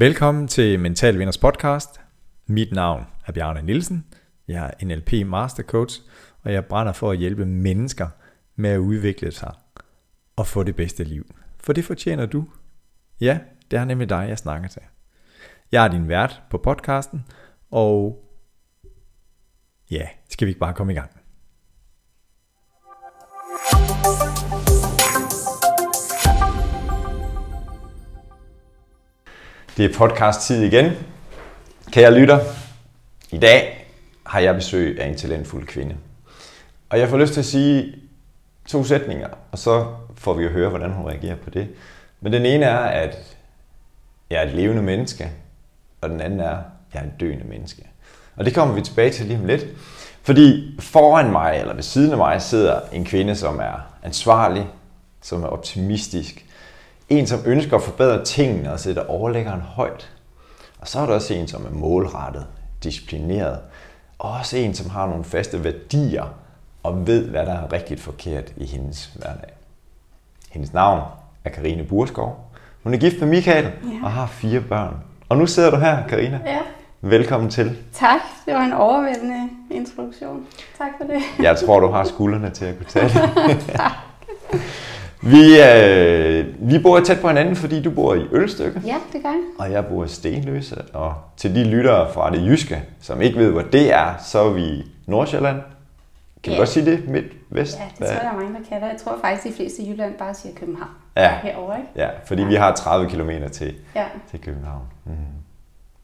Velkommen til Mental Vinders podcast. Mit navn er Bjarne Nielsen. Jeg er NLP Master Coach, og jeg brænder for at hjælpe mennesker med at udvikle sig og få det bedste liv. For det fortjener du. Ja, det er nemlig dig, jeg snakker til. Jeg er din vært på podcasten, og ja, skal vi ikke bare komme i gang? Det er podcast-tid igen. Kære lytter, i dag har jeg besøg af en talentfuld kvinde. Og jeg får lyst til at sige to sætninger, og så får vi at høre, hvordan hun reagerer på det. Men den ene er, at jeg er et levende menneske, og den anden er, at jeg er et døende menneske. Og det kommer vi tilbage til lige om lidt. Fordi foran mig, eller ved siden af mig, sidder en kvinde, som er ansvarlig, som er optimistisk, en, som ønsker at forbedre tingene og sætter overlæggeren højt. Og så er der også en, som er målrettet, disciplineret. Og også en, som har nogle faste værdier og ved, hvad der er rigtigt forkert i hendes hverdag. Hendes navn er Karine Burskov. Hun er gift med Michael ja. og har fire børn. Og nu sidder du her, Karina. Ja. Velkommen til. Tak. Det var en overvældende introduktion. Tak for det. Jeg tror, du har skuldrene til at kunne tage det. tak. Vi, øh, vi bor tæt på hinanden, fordi du bor i Ølstykke. Ja, det gør jeg. Og jeg bor i Stenløse. Og til de lyttere fra det jyske, som ikke ved, hvor det er, så er vi i Nordsjælland. Kan ja. du godt sige det? Midt, vest? Ja, det tror jeg, der er mange, der kan. Jeg tror faktisk, de fleste i Jylland bare siger København. Ja. Herovre, ikke? Ja, fordi ja. vi har 30 km til, ja. til København. Mm.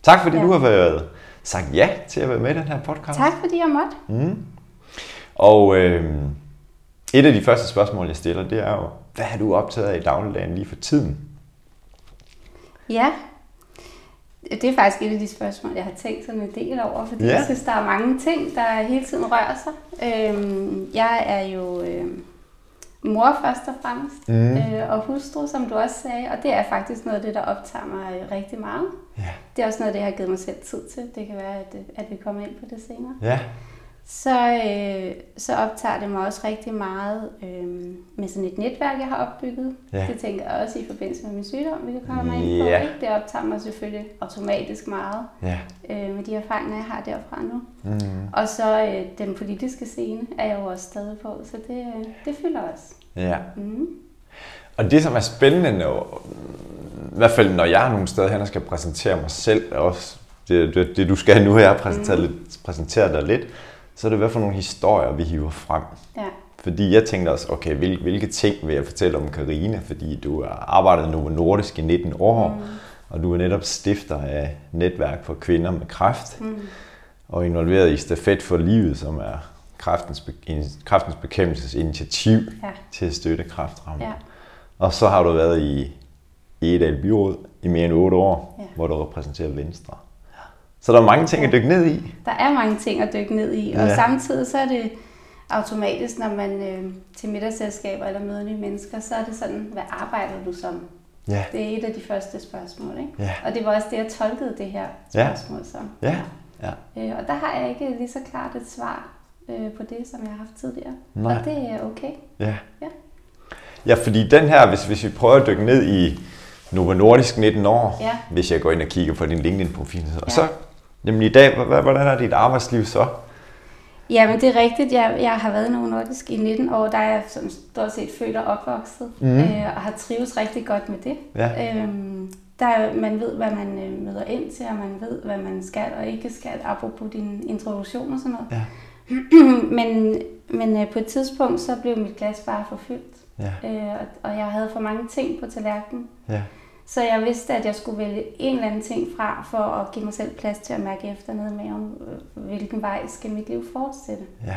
Tak fordi ja. du har været, sagt ja til at være med i den her podcast. Tak fordi jeg måtte. Mm. Og øh, et af de første spørgsmål, jeg stiller, det er jo, hvad har du optaget af i dagligdagen lige for tiden? Ja, det er faktisk et af de spørgsmål, jeg har tænkt sådan en del over, fordi ja. jeg synes, der er mange ting, der hele tiden rører sig. Øhm, jeg er jo øh, mor først og fremmest, mm. øh, og hustru, som du også sagde, og det er faktisk noget af det, der optager mig rigtig meget. Ja. Det er også noget af det, jeg har givet mig selv tid til. Det kan være, at, at vi kommer ind på det senere. Ja så, øh, så optager det mig også rigtig meget øh, med sådan et netværk, jeg har opbygget. Ja. Det tænker jeg også i forbindelse med min sygdom, vi kan komme ind på. Ja. Ikke? Det optager mig selvfølgelig automatisk meget ja. øh, med de erfaringer, jeg har derfra nu. Mm. Og så øh, den politiske scene er jeg jo også stadig på, så det, øh, det fylder også. Ja. Mm. Og det, som er spændende, når, i hvert fald når jeg er nogle steder hen og skal præsentere mig selv, også det, det, det du skal nu, jeg præsentere, mm. lidt, præsentere dig lidt, så er det hvad for nogle historier, vi hiver frem. Ja. Fordi jeg tænkte også, okay, hvilke, hvilke ting vil jeg fortælle om Karine, fordi du har arbejdet Novo Nordisk i 19 år, mm. og du er netop stifter af Netværk for Kvinder med Kræft, mm. og involveret i Stafet for Livet, som er kræftens, kræftens bekæmpelses initiativ ja. til at støtte kræftrammer. Ja. Og så har du været i, i Edal Byråd i mere end 8 år, ja. hvor du repræsenterer Venstre. Så der er mange ting at dykke ned i. Der er mange ting at dykke ned i, og ja. samtidig så er det automatisk, når man øh, til middagsselskaber eller møder nye mennesker, så er det sådan, hvad arbejder du som? Ja. Det er et af de første spørgsmål, ikke? Ja. Og det var også det, jeg tolkede det her spørgsmål ja. som. Ja. ja. Øh, og der har jeg ikke lige så klart et svar øh, på det, som jeg har haft tidligere. Nej. Og det er okay. Ja. Ja, ja fordi den her, hvis, hvis vi prøver at dykke ned i Novo Nordisk 19 år, ja. hvis jeg går ind og kigger på din LinkedIn-profil, ja. og så Jamen i dag, hvordan er dit arbejdsliv så? Jamen det er rigtigt. Jeg, jeg har været i Novo Nordisk i 19 år. Der er jeg sådan stort set født og opvokset. Mm. Øh, og har trives rigtig godt med det. Ja. Øhm, der, man ved, hvad man øh, møder ind til, og man ved, hvad man skal og ikke skal, apropos din introduktion og sådan noget. Ja. men men øh, på et tidspunkt, så blev mit glas bare for fyldt. Ja. Øh, og, og jeg havde for mange ting på tallerkenen. Ja. Så jeg vidste, at jeg skulle vælge en eller anden ting fra, for at give mig selv plads til at mærke efter ned med, om hvilken vej skal mit liv fortsætte. Ja.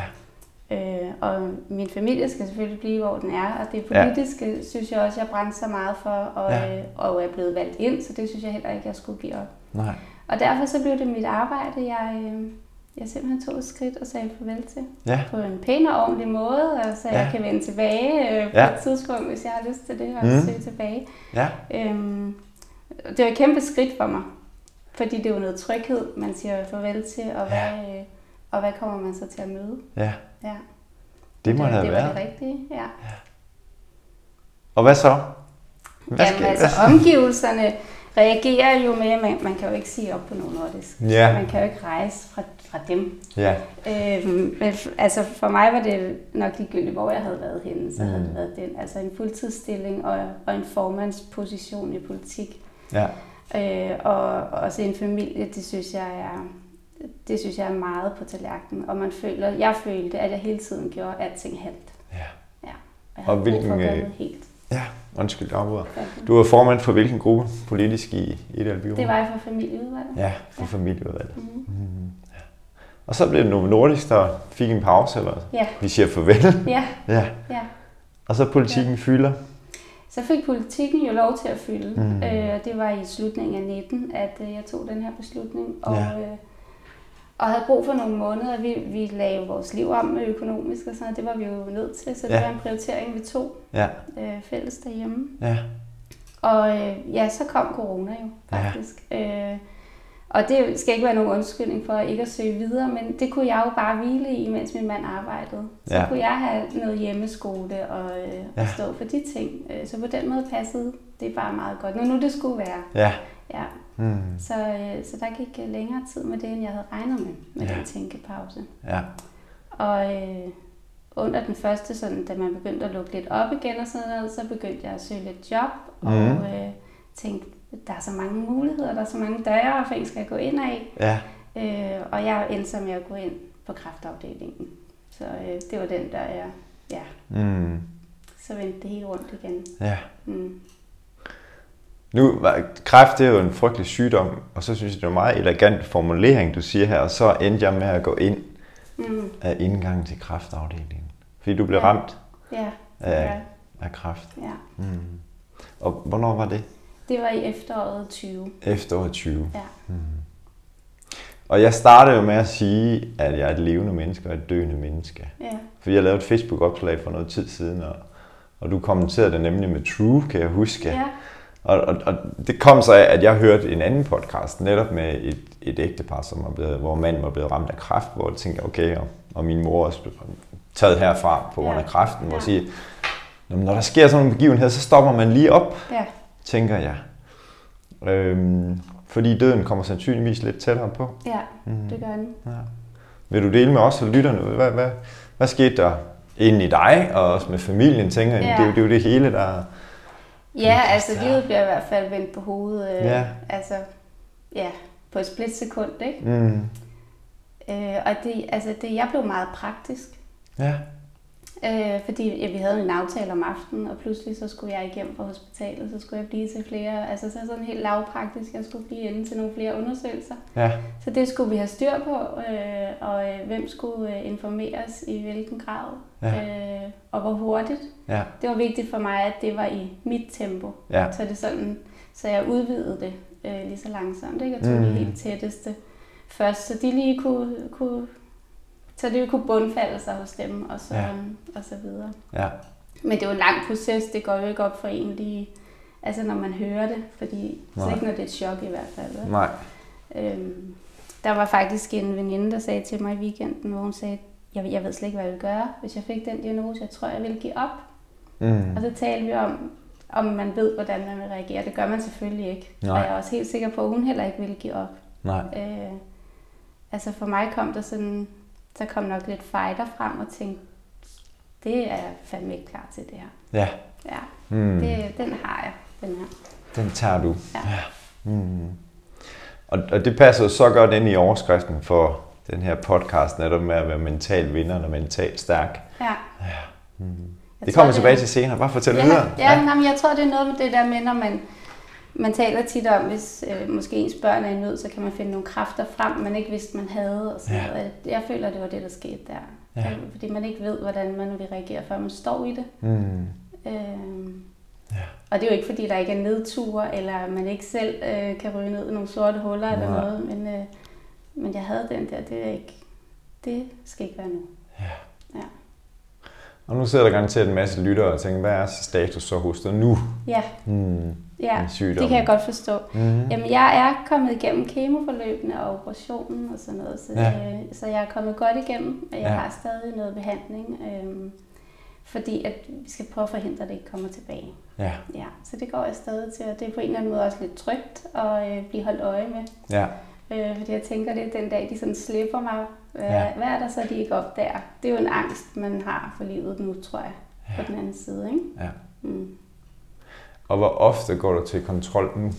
Øh, og min familie skal selvfølgelig blive, hvor den er, og det politiske ja. synes jeg også, jeg brændte så meget for, og, ja. øh, og er blevet valgt ind, så det synes jeg heller ikke, jeg skulle give op. Nej. Og derfor så blev det mit arbejde, jeg, øh, jeg simpelthen tog et skridt og sagde farvel til. Ja. På en pæn og ordentlig måde, og så ja. jeg kan vende tilbage øh, på ja. et tidspunkt, hvis jeg har lyst til det, og mm. søge tilbage. Ja. Øhm, det var et kæmpe skridt for mig, fordi det var noget tryghed, man siger farvel til, og, ja. hvad, øh, og hvad kommer man så til at møde? Ja. ja. Det må det, have det været. Det var det rigtige, ja. ja. Og hvad så? Hvad Jamen skal, altså, omgivelserne reagerer jo med, at man, man kan jo ikke sige op på nogen nordisk. Ja. Man kan jo ikke rejse fra, fra dem. Ja. Øhm, altså for mig var det nok ligegyldigt, hvor jeg havde været henne, så mm. havde det været den. Altså en fuldtidsstilling og, og en formandsposition i politik. Ja. Øh, og også en familie, det synes jeg er, det synes jeg er meget på tallerkenen. Og man føler, jeg følte, at jeg hele tiden gjorde alting halvt. Ja. Ja. Og for hvilken, øh, helt. Ja, undskyld, afbryder. Du var formand for hvilken gruppe politisk i Edal Byråd? Det var jeg for familieudvalget. Ja, for Ja. familieudvalget. Mm. Ja. Og så blev det Novo Nordisk, der fik en pause, eller Ja, vi siger farvel. ja, ja. ja. Og så politikken fylder. Så fik politikken jo lov til at fylde. Mm. Øh, og det var i slutningen af 19, at øh, jeg tog den her beslutning. Og, Ja. øh, og havde brug for nogle måneder. Vi, vi lagde vores liv om økonomisk og sådan noget. Det var vi jo nødt til. Så det Ja. var en prioritering, vi tog Ja, øh, fælles derhjemme. ja, Og øh, ja, så kom corona jo Ja. faktisk. Ja. Øh, og det skal ikke være nogen undskyldning for ikke at søge videre, men det kunne jeg jo bare hvile i, mens min mand arbejdede. Så Ja. kunne jeg have noget hjemmeskole og, øh, Ja. og stå for de ting. Øh, så på den måde passede det bare meget godt. Når nu det skulle være. ja. Ja. Mm. Så, øh, så der gik øh, længere tid med det, end jeg havde regnet med, med Ja. den tænkepause. Ja, Og øh, under den første, sådan, da man begyndte at lukke lidt op igen og sådan noget, så begyndte jeg at søge lidt job, og Mhm. øh, tænkte, der er så mange muligheder, der er så mange døre, og skal gå ind af. ja, Øh, og jeg endte så med at gå ind på kraftafdelingen. Så øh, det var den, der jeg, ja, mm. så vendte det hele rundt igen. ja. Mm. Nu, var- kræft det er jo en frygtelig sygdom, og så synes jeg, det er en meget elegant formulering, du siger her, og så endte jeg med at gå ind Mm. af indgangen til kræftafdelingen. Fordi du blev Ja. ramt Ja, af, ja, af kræft. ja. Mm. Og hvornår var det? Det var i efteråret 20. Efteråret 20. Ja. Mm. Og jeg startede jo med at sige, at jeg er et levende menneske og et døende menneske. Ja, Fordi jeg lavede et Facebook-opslag for noget tid siden, og, og du kommenterede det nemlig med True, kan jeg huske. ja, Og, og, og det kom så af, at jeg hørte en anden podcast, netop med et, et ægtepar, som var blevet, hvor manden var blevet ramt af kræft, hvor jeg tænkte, okay, og, og min mor også blev taget herfra på grund af Ja. kræften, hvor jeg Ja. siger, "Nå, men når der sker sådan en begivenhed, så stopper man lige op, ja, tænker jeg. Øhm, fordi døden kommer sandsynligvis lidt tættere på. ja, Mm. det gør den. Ja. Vil du dele med os og lytterne, hvad, hvad, hvad skete der inde i dig, og også med familien, tænker jeg, Ja. det, er jo- det er jo det hele, der... Ja, altså Ja. livet bliver i hvert fald vendt på hovedet. Øh, Ja. Altså, ja, på et splitsekund, ikke? Mm, Øh, og det, altså det, jeg blev meget praktisk. ja, Øh, fordi ja, vi havde en aftale om aftenen, og pludselig så skulle jeg igennem fra hospitalet, så skulle jeg blive til flere, altså så sådan helt lavpraktisk, jeg skulle blive inde til nogle flere undersøgelser. ja, Så det skulle vi have styr på, øh, og øh, hvem skulle øh, informeres i hvilken grad, Ja. øh, og hvor hurtigt. ja, Det var vigtigt for mig, at det var i mit tempo. ja, Så, det sådan, så jeg udvidede det øh, lige så langsomt, ikke? og tog mm. de helt tætteste først, så de lige kunne, kunne så det kunne bundfalde sig hos dem, og så, Ja. og så videre. ja, Men det er jo en lang proces, det går jo ikke op for en lige, altså når man hører det, fordi så Nej. ikke når det er et chok i hvert fald. vel? nej, Øhm, der var faktisk en veninde, der sagde til mig i weekenden, hvor hun sagde, jeg, jeg ved slet ikke, hvad jeg vil gøre, hvis jeg fik den diagnose. Jeg tror, jeg vil give op. mm, Og så talte vi om, om man ved, hvordan man vil reagere. Det gør man selvfølgelig ikke. Nej. Og jeg er også helt sikker på, at hun heller ikke ville give op. nej, Øh, altså for mig kom der sådan, der kom nok lidt fighter frem og tænkte, det er jeg fandme ikke klar til det her. ja, Ja, mm, det, den har jeg, den her. den tager du. Ja. Mm. Og, og det passer jo så godt ind i overskriften for den her podcast, netop med at være mental vinder og mentalt stærk. Ja. Mm. Jeg Det tror, kommer vi tilbage til senere. Bare fortæl ja, videre. Ja, ja. Jamen, jeg tror, det er noget med det der med, når man, man taler tit om, hvis øh, måske ens børn er i nød, så kan man finde nogle kræfter frem, man ikke vidste, man havde. Og sådan Ja. noget. Jeg føler, det var det, der skete der. Ja. Øh, Fordi man ikke ved, hvordan man vil reagere, før man står i det. Mm. Øhm, Ja. Og det er jo ikke, fordi der ikke er nedture, eller man ikke selv øh, kan ryge ned i nogle sorte huller eller Nej. noget. Men, øh, men jeg havde den der, det er ikke, det skal ikke være nu. Og nu sidder der garanteret en masse lyttere og tænker, hvad er status så hos dig nu? Ja, Mm. Ja En sygdom. det kan jeg godt forstå. Mm. Jamen, jeg er kommet igennem kemoforløbene og operationen og sådan noget, så, Ja. øh, så jeg er kommet godt igennem, og jeg Ja. har stadig noget behandling. Øhm, fordi at vi skal prøve at forhindre, at det ikke kommer tilbage. Ja. Ja, så det går jeg stadig til, og det er på en eller anden måde også lidt trygt at øh, blive holdt øje med. Ja. Øh, fordi jeg tænker lidt, den dag de sådan slipper mig, hvad, Ja. ja. hvad er der så, de ikke opdager? Det er jo en angst, man har for livet nu, tror jeg, ja. på den anden side. Ikke? ja. Mm. Og hvor ofte går du til kontrol nu?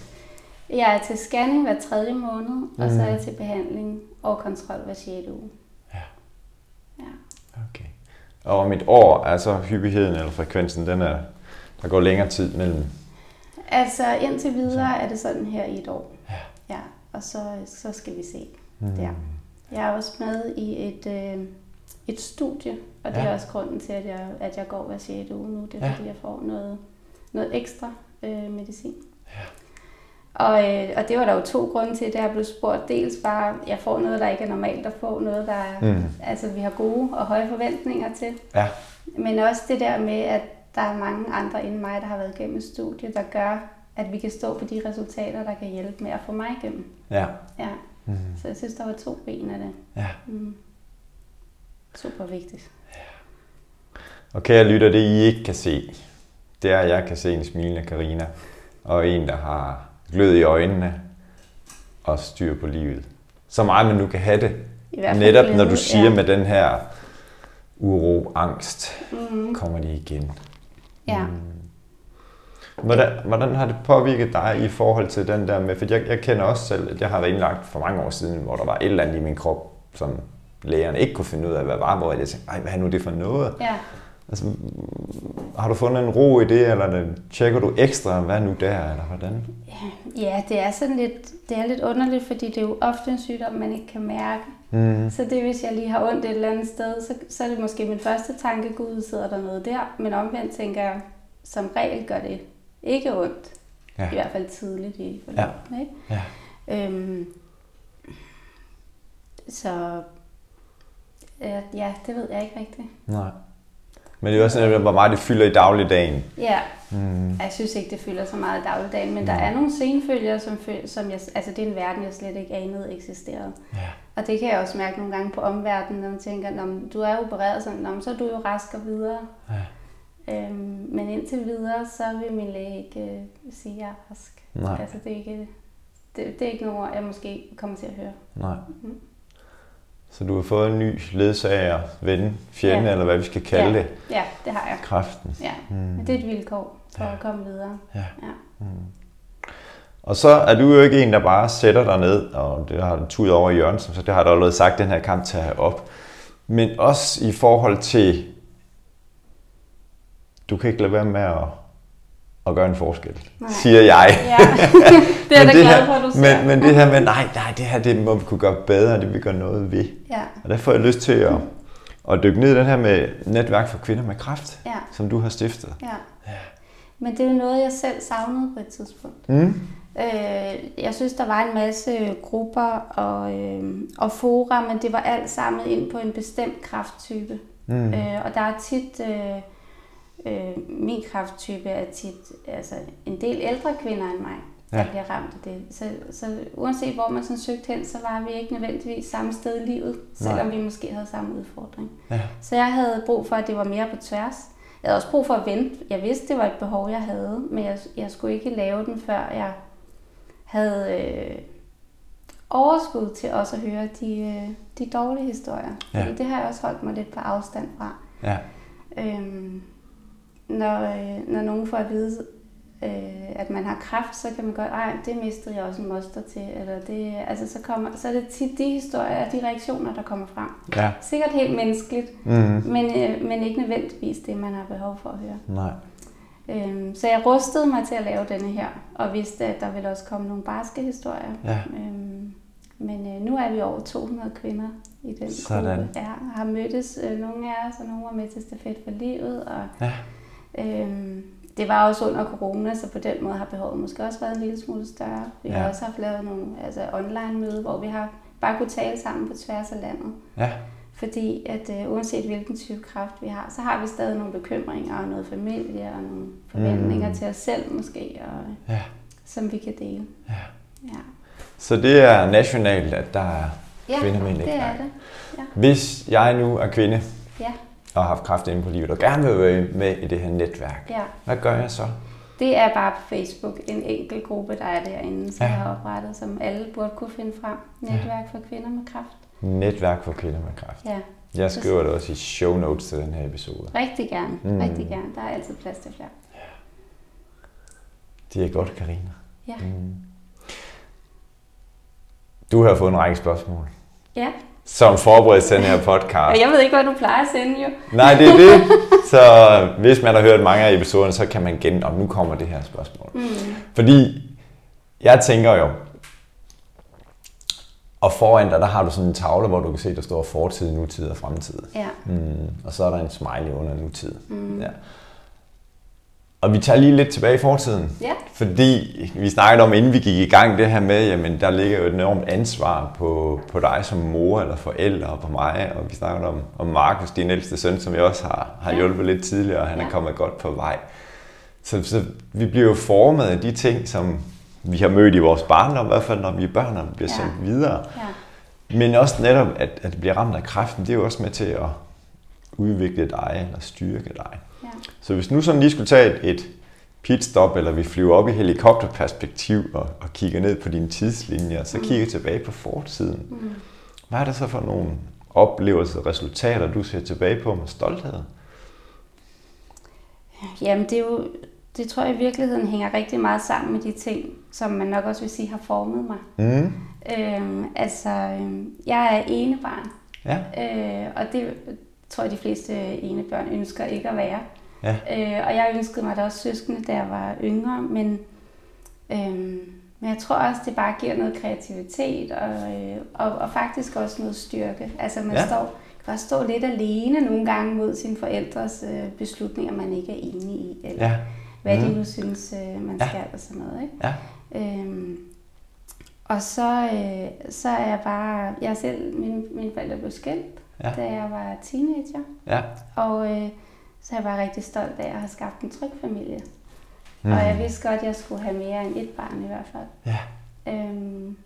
Jeg er til scanning hver tredje måned, mm. og så er jeg til behandling og kontrol hver 6. uge. Ja. Ja. Okay. Og om et år er så hyppigheden eller frekvensen, den er, der går længere tid mellem. Altså indtil videre er det sådan her i et år. Ja. ja og så, så skal vi se. Mm. Der. Jeg er også med i et, øh, et studie, og det Ja. er også grunden til, at jeg, at jeg går hver 6. uge nu. Det er Ja. ja. fordi, jeg får noget, noget ekstra øh, medicin. Ja. Og, øh, og det var der jo to grunde til, da jeg blev spurgt. Dels bare, jeg får noget, der ikke er normalt at få, noget, der er, Mm. altså, vi har gode og høje forventninger til. Ja. Men også det der med, at der er mange andre end mig, der har været igennem et studie, der gør, at vi kan stå på de resultater, der kan hjælpe med at få mig igennem. Ja. Ja. Mm. Så jeg synes, der var to ben af det. Ja. Mm. Super vigtigt. Og kære lytter, det I ikke kan se, det er, at jeg kan se en smilende Karina og en, der har glød i øjnene og styr på livet. Så meget man nu kan have det. I hvert fald Netop når glæde, du siger ja. med den her uro, angst, Mm. kommer de igen. Ja. Hvordan, hvordan har det påvirket dig i forhold til den der med, for jeg, jeg kender også selv, at jeg har været indlagt for mange år siden, hvor der var et eller andet i min krop, som lægerne ikke kunne finde ud af, hvad var, hvor jeg tænkte, ej, hvad er nu det for noget? Ja. Altså, har du fundet en ro i det, eller tjekker du ekstra, hvad nu der, eller hvordan? ja, det er sådan lidt, det er lidt underligt, fordi det er jo ofte en sygdom, man ikke kan mærke. Mm. Så det hvis jeg lige har ondt et eller andet sted, så, så er det måske min første tanke, gud, sidder der noget der. Men omvendt tænker jeg, som regel gør det ikke ondt. Ja. I hvert fald tidligt i forløbet. Ja. Ikke? Ja. Øhm, så øh, ja, det ved jeg ikke rigtigt. Nej. Men det er også sådan, hvor meget det fylder i dagligdagen. Ja, Mm. jeg synes ikke, det fylder så meget i dagligdagen, men der er nogle senfølger, som, som jeg, altså det er en verden, jeg slet ikke anede eksisterede. Ja. Og det kan jeg også mærke nogle gange på omverdenen, når man tænker, Nå, du er opereret sådan, Nå, så er du jo rask og videre. Ja. Øhm, men indtil videre, så vil min læge ikke øh, sige, at jeg er rask. Nej. Altså det er ikke, det, det er ikke nogle ord, jeg måske kommer til at høre. Nej. Mhm. Så du har fået en ny ledsager, ven, fjende, Ja. eller hvad vi skal kalde ja. det, Ja, det har jeg. kræften. Ja. Mm. Men det er et vilkår for Ja. at komme videre. Ja. Ja. Og så er du jo ikke en, der bare sætter dig ned, og det har du tudet over i Jørgensen, så det har du allerede sagt, den her kamp til at have op. Men også i forhold til, du kan ikke lade være med at, at gøre en forskel, Nej. siger jeg. Ja, det er jeg da glad for, at du siger. men, men det her med, nej, nej, det her det må vi kunne gøre bedre, det vil vi gøre noget ved. Ja, Og derfor har jeg lyst til at, at dykke ned i den her med netværk for kvinder med kræft, ja, som du har stiftet. ja. Men det er jo noget, jeg selv savnede på et tidspunkt. Mm. Øh, jeg synes, der var en masse grupper og, øh, og fora, men det var alt sammen ind på en bestemt krafttype. Mm. Øh, og der er tit, øh, øh, min krafttype er tit altså en del ældre kvinder end mig, der Ja. bliver ramt af det. Så, så uanset hvor man sådan søgte hen, så var vi ikke nødvendigvis samme sted i livet, selvom Nej. vi måske havde samme udfordring. Ja. Så jeg havde brug for, at det var mere på tværs. Jeg havde også brug for at vente. Jeg vidste, det var et behov, jeg havde, men jeg, jeg skulle ikke lave den, før jeg havde øh, overskud til også at høre de, øh, de dårlige historier. Ja. Fordi det har jeg også holdt mig lidt på afstand fra. Ja. Øhm, når, øh, når nogen får at vide, øh, at man har kræft, så kan man godt, ej, det mistede jeg også en moster til. Eller det, altså, så, kommer, så er det tit de historier og de reaktioner, der kommer frem. Ja. Sikkert helt menneskeligt, Mm. men, øh, men ikke nødvendigvis det, man har behov for at høre. Nej. Øhm, så jeg rustede mig til at lave denne her, og vidste, at der ville også komme nogle barske historier. Ja. Øhm, men øh, nu er vi over 200 kvinder i den Sådan. gruppe. Ja, har mødtes øh, nogle af os, og nogle var med til Stafet for Livet. Og, Ja. Øhm, det var også under corona, så på den måde har behovet måske også været en lille smule større. Vi Ja. har også haft lavet nogle altså online møde, hvor vi har bare kunne tale sammen på tværs af landet. Ja. Fordi at øh, uanset hvilken type kræft vi har, så har vi stadig nogle bekymringer og noget familie og nogle forventninger Mm. til os selv måske, og, Ja. som vi kan dele. Ja. Ja, Så det er nationalt, at der er ja kvinder med det er det. Ja. Hvis jeg nu er kvinde, Ja. Og har haft kræft inde på livet, og gerne vil være med i det her netværk, Ja. hvad gør jeg så? Det er bare på Facebook en enkelt gruppe, der er derinde, som Ja. ja. jeg har oprettet, som alle burde kunne finde frem. Netværk for kvinder med kræft. Netværk for kvinder med kræft. Ja, Jeg skriver det også i show notes til den her episode. rigtig gerne. Mm. Rigtig gerne. Der er altid plads til flere. Det er godt, Karina. Ja. Mm. Du har fået en række spørgsmål, ja. Som forberedt til den her podcast. Og jeg ved ikke, hvad du plejer at sende jo. Nej, det er det. Så hvis man har hørt mange af episoderne, så kan man gen, om nu kommer det her spørgsmål. Mm. Fordi jeg tænker jo, og foran dig, der har du sådan en tavle, hvor du kan se, der står fortid, nutid og fremtid. Ja. Mm, og så er der en smiley under nutid. Mm. Ja. Og vi tager lige lidt tilbage i fortiden. Ja. Fordi vi snakkede om, inden vi gik i gang det her med, jamen der ligger jo et enormt ansvar på, på dig som mor eller forældre og på mig. Og vi snakkede om, om Markus, din ældste søn, som jeg også har, har Ja. hjulpet lidt tidligere, og han er Ja. kommet godt på vej. Så, så vi bliver jo formet af de ting, som vi har mødt i vores barndom, i hvert fald når vi er børn og bliver Ja. sendt videre. Ja. Men også netop, at, at blive ramt af kræften, det er jo også med til at udvikle dig eller styrke dig. Så hvis nu sådan lige skulle tage et, et pitstop, eller vi flyver op i helikopterperspektiv og, og kigger ned på dine tidslinjer, så Mm. kigger tilbage på fortiden. Mm. Hvad er det så for nogle oplevelser resultater, du ser tilbage på med stolthed? Jamen, det er jo, det tror jeg i virkeligheden hænger rigtig meget sammen med de ting, som man nok også vil sige har formet mig. Mm. Øhm, altså, øhm, jeg er enebarn, Ja. øh, og det tror jeg, de fleste enebørn ønsker ikke at være. Ja. Øh, og jeg ønskede mig da også søskende, da jeg var yngre, men, øhm, men jeg tror også, det bare giver noget kreativitet og, øh, og, og faktisk også noget styrke. Altså man Ja. står, kan også stå lidt alene nogle gange mod sine forældres øh, beslutninger, man ikke er enig i, eller Ja. hvad Mm. de nu synes, øh, man Ja. skal og sådan noget. Ikke? Ja. Øhm, og så, øh, så er jeg bare, jeg selv, min, mine forældre blev skilt, Ja. da jeg var teenager. Ja. Og øh, så jeg bare rigtig stolt af at have skabt en tryg familie. Mm. Og jeg vidste godt, at jeg skulle have mere end et barn i hvert fald. Ja. Øhm,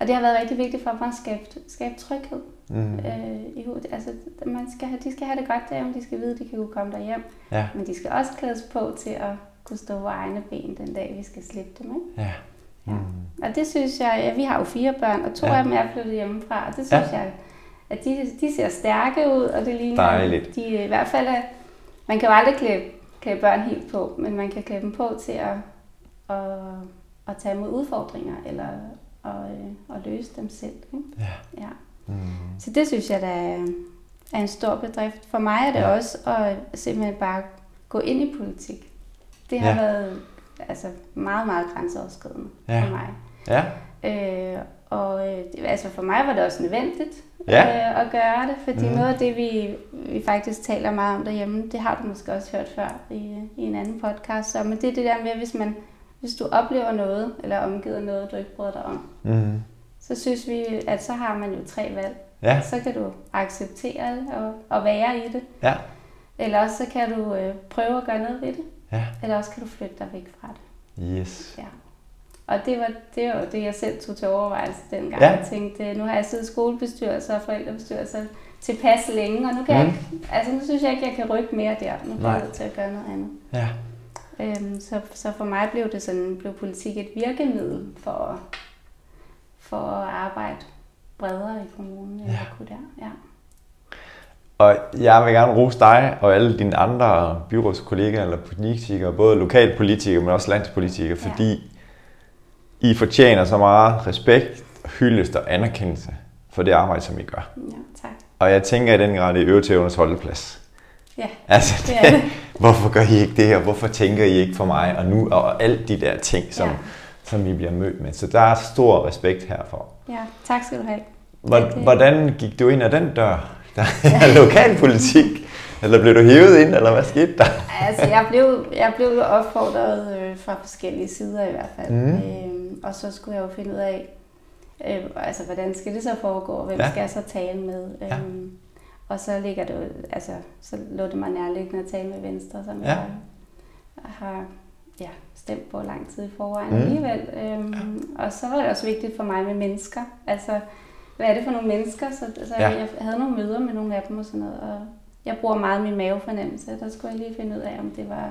og det har været rigtig vigtigt for mig at skabe, skabe tryghed Mm. øh, i hovedet. Altså, man skal have, de skal have det godt derhjemme, de skal vide, at de kan kunne komme derhjem. Ja. Men de skal også klædes på til at kunne stå på egne ben den dag, vi skal slippe dem. Ikke? Ja. Ja. Mm. Og det synes jeg, ja, vi har jo fire børn, og to Ja. ja. af dem er flyttet hjemmefra, og det synes Ja. ja. jeg, at de, de ser stærke ud, og det ligner, Dejligt. de i hvert fald er, man kan jo aldrig klæde, klæde børn helt på, men man kan klæde dem på til at, at, at tage imod udfordringer, eller at, øh, at løse dem selv. Ikke? Ja. Ja. Mm. Så det synes jeg, der er, er en stor bedrift. For mig er det Ja. også at simpelthen bare gå ind i politik. Det har ja. været altså, meget, meget grænseoverskridende Ja. for mig. Ja. Øh, og øh, det- altså for mig var det også nødvendigt Ja. øh, at gøre det, fordi mm. noget af det, vi, vi faktisk taler meget om derhjemme, det har du måske også hørt før i, i en anden podcast, så, men det er det der med, hvis, man, hvis du oplever noget, eller omgiver noget, du ikke bryder dig om, Mm. så synes vi, at så har man jo tre valg. Ja. Så kan du acceptere det og, og være i det, Ja. eller også så kan du øh, prøve at gøre noget ved det, Ja. eller også kan du flytte dig væk fra det. Yes. Ja. Og det var, det var det, jeg selv tog til overvejelse dengang. Ja. Jeg tænkte, nu har jeg siddet i skolebestyrelser og forældrebestyrelser tilpas længe, og nu, kan Mm. jeg, ikke- altså, nu synes jeg ikke, jeg kan rykke mere der. Nu bliver jeg nødt til at gøre noget andet. Ja. Øhm, så, så for mig blev det sådan, blev politik et virkemiddel for, for at arbejde bredere i kommunen, end Ja. jeg kunne der. Ja. Og jeg vil gerne rose dig og alle dine andre byrådskollegaer eller politikere, både lokalpolitikere, men også landspolitikere, Ja. I fortjener så meget respekt, hyldest og anerkendelse for det arbejde, som I gør. ja, tak. Og jeg tænker i den grad, det er øvetævernes holdeplads. Ja, Altså, det er det. hvorfor gør I ikke det, og hvorfor tænker I ikke for mig, og nu, og alt de der ting, som, Ja. som I bliver mødt med. Så der er stor respekt herfor. Ja, tak skal du have. Hvor- Ja, det- Hvordan gik du ind ad den dør? Der er lokalpolitik. Eller blev du hævet ind, eller hvad skete der? Altså, jeg blev, jeg blev opfordret øh, fra forskellige sider i hvert fald. Mhm. Øhm, og så skulle jeg jo finde ud af, øh, altså, hvordan skal det så foregå, og hvem Ja. ja. skal jeg så tale med? Ja. Øhm, og så ligger det jo, altså, så lå det mig nærliggende at tale med Venstre, som Ja. jeg har ja, stemt på lang tid i forvejen mm. alligevel. Øhm, og så var det også vigtigt for mig med mennesker. Altså, hvad er det for nogle mennesker? Så, så Ja. ja. jeg havde nogle møder med nogle af dem og sådan noget, og jeg bruger meget min mavefornemmelse. Der skulle jeg lige finde ud af, om det var,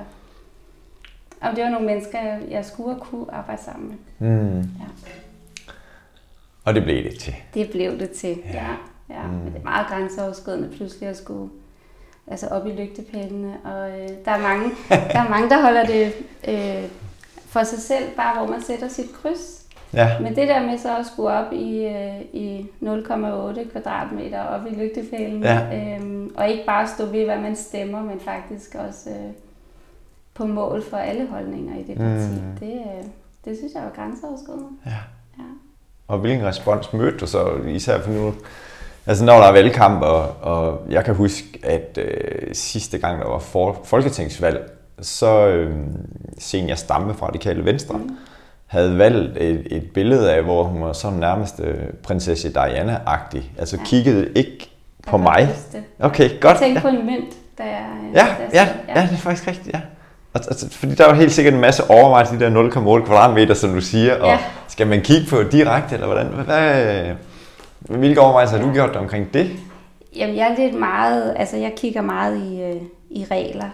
om det var nogle mennesker, jeg skulle kunne arbejde sammen med. Mm. Ja. Og det blev det til. Det blev det til, ja. ja. ja. Mm. Men det er meget grænseoverskridende pludselig at skulle altså op i lygtepælene. Og øh, der, er mange, der er mange, der holder det øh, for sig selv, bare hvor man sætter sit kryds. Ja. Men det der med så at skulle op i, øh, i 0,8 kvadratmeter op i lygtefælden, ja. øhm, og ikke bare stå ved, hvad man stemmer, men faktisk også øh, på mål for alle holdninger i det parti, mm. det, øh, det synes jeg var grænseoverskridende. Ja. ja. Og hvilken respons mødte du så, især for nu, altså når der er valgkamp, og, og jeg kan huske, at øh, sidste gang der var for, folketingsvalg, så øh, Senior Stamme fra Radikale Venstre, mm havde valgt et, et billede af, hvor hun var sådan nærmest øh, prinsesse Diana-agtig. Altså ja. kiggede ikke på mig. Det. Okay, godt. Jeg tænkte ja. på en mønt, da jeg... Ja, jeg ja, ja, ja, det er faktisk rigtigt, ja. Altså, fordi der var helt sikkert en masse overvejelser, de der 0,8 kvadratmeter, som du siger, og ja. skal man kigge på direkte, eller hvordan? Hvad, hvilke overvejelser har du gjort omkring det? Jamen, jeg er lidt meget, altså jeg kigger meget i, øh, i regler.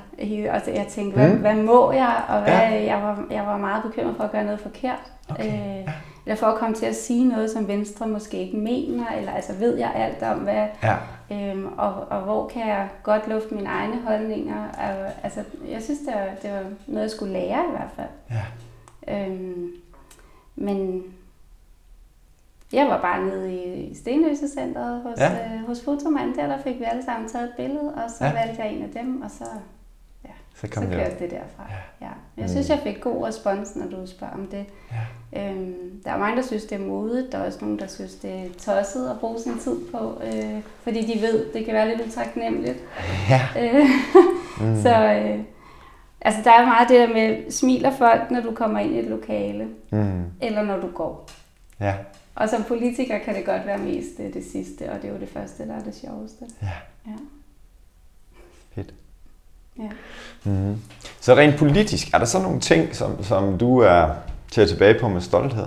Altså, jeg tænkte, hvad, mm. hvad må jeg? Og hvad, ja. jeg, var, jeg var meget bekymret for at gøre noget forkert. Okay. Øh, eller for at komme til at sige noget, som Venstre måske ikke mener, eller altså ved jeg alt om, hvad, ja. øhm, og, og hvor kan jeg godt lufte mine egne holdninger. Og, altså, jeg synes, det var, det var noget, jeg skulle lære i hvert fald. Ja. Øhm, men jeg var bare nede i Stenløse Centeret hos, ja. øh, hos Fotomand. Der, der fik vi alle sammen taget et billede, og så ja. valgte jeg en af dem, og så, ja, så, kom så kørte det, det derfra. Ja. Ja. Jeg synes, jeg fik god respons, når du spørger om det. Ja. Øhm, der er mange, der synes, det er modigt. Der er også nogen, der synes, det er tosset at bruge sin tid på, øh, fordi de ved, det kan være lidt utaknemmeligt. Ja. Øh, mm. så øh, altså, der er meget det der med, smiler folk, når du kommer ind i et lokale, mm. eller når du går. Ja. Og som politiker kan det godt være mest det, det sidste, og det er jo det første, der er det sjoveste. Ja. ja. Fedt. Ja. Mm-hmm. Så rent politisk, er der så nogle ting, som, som du er til tilbage på med stolthed?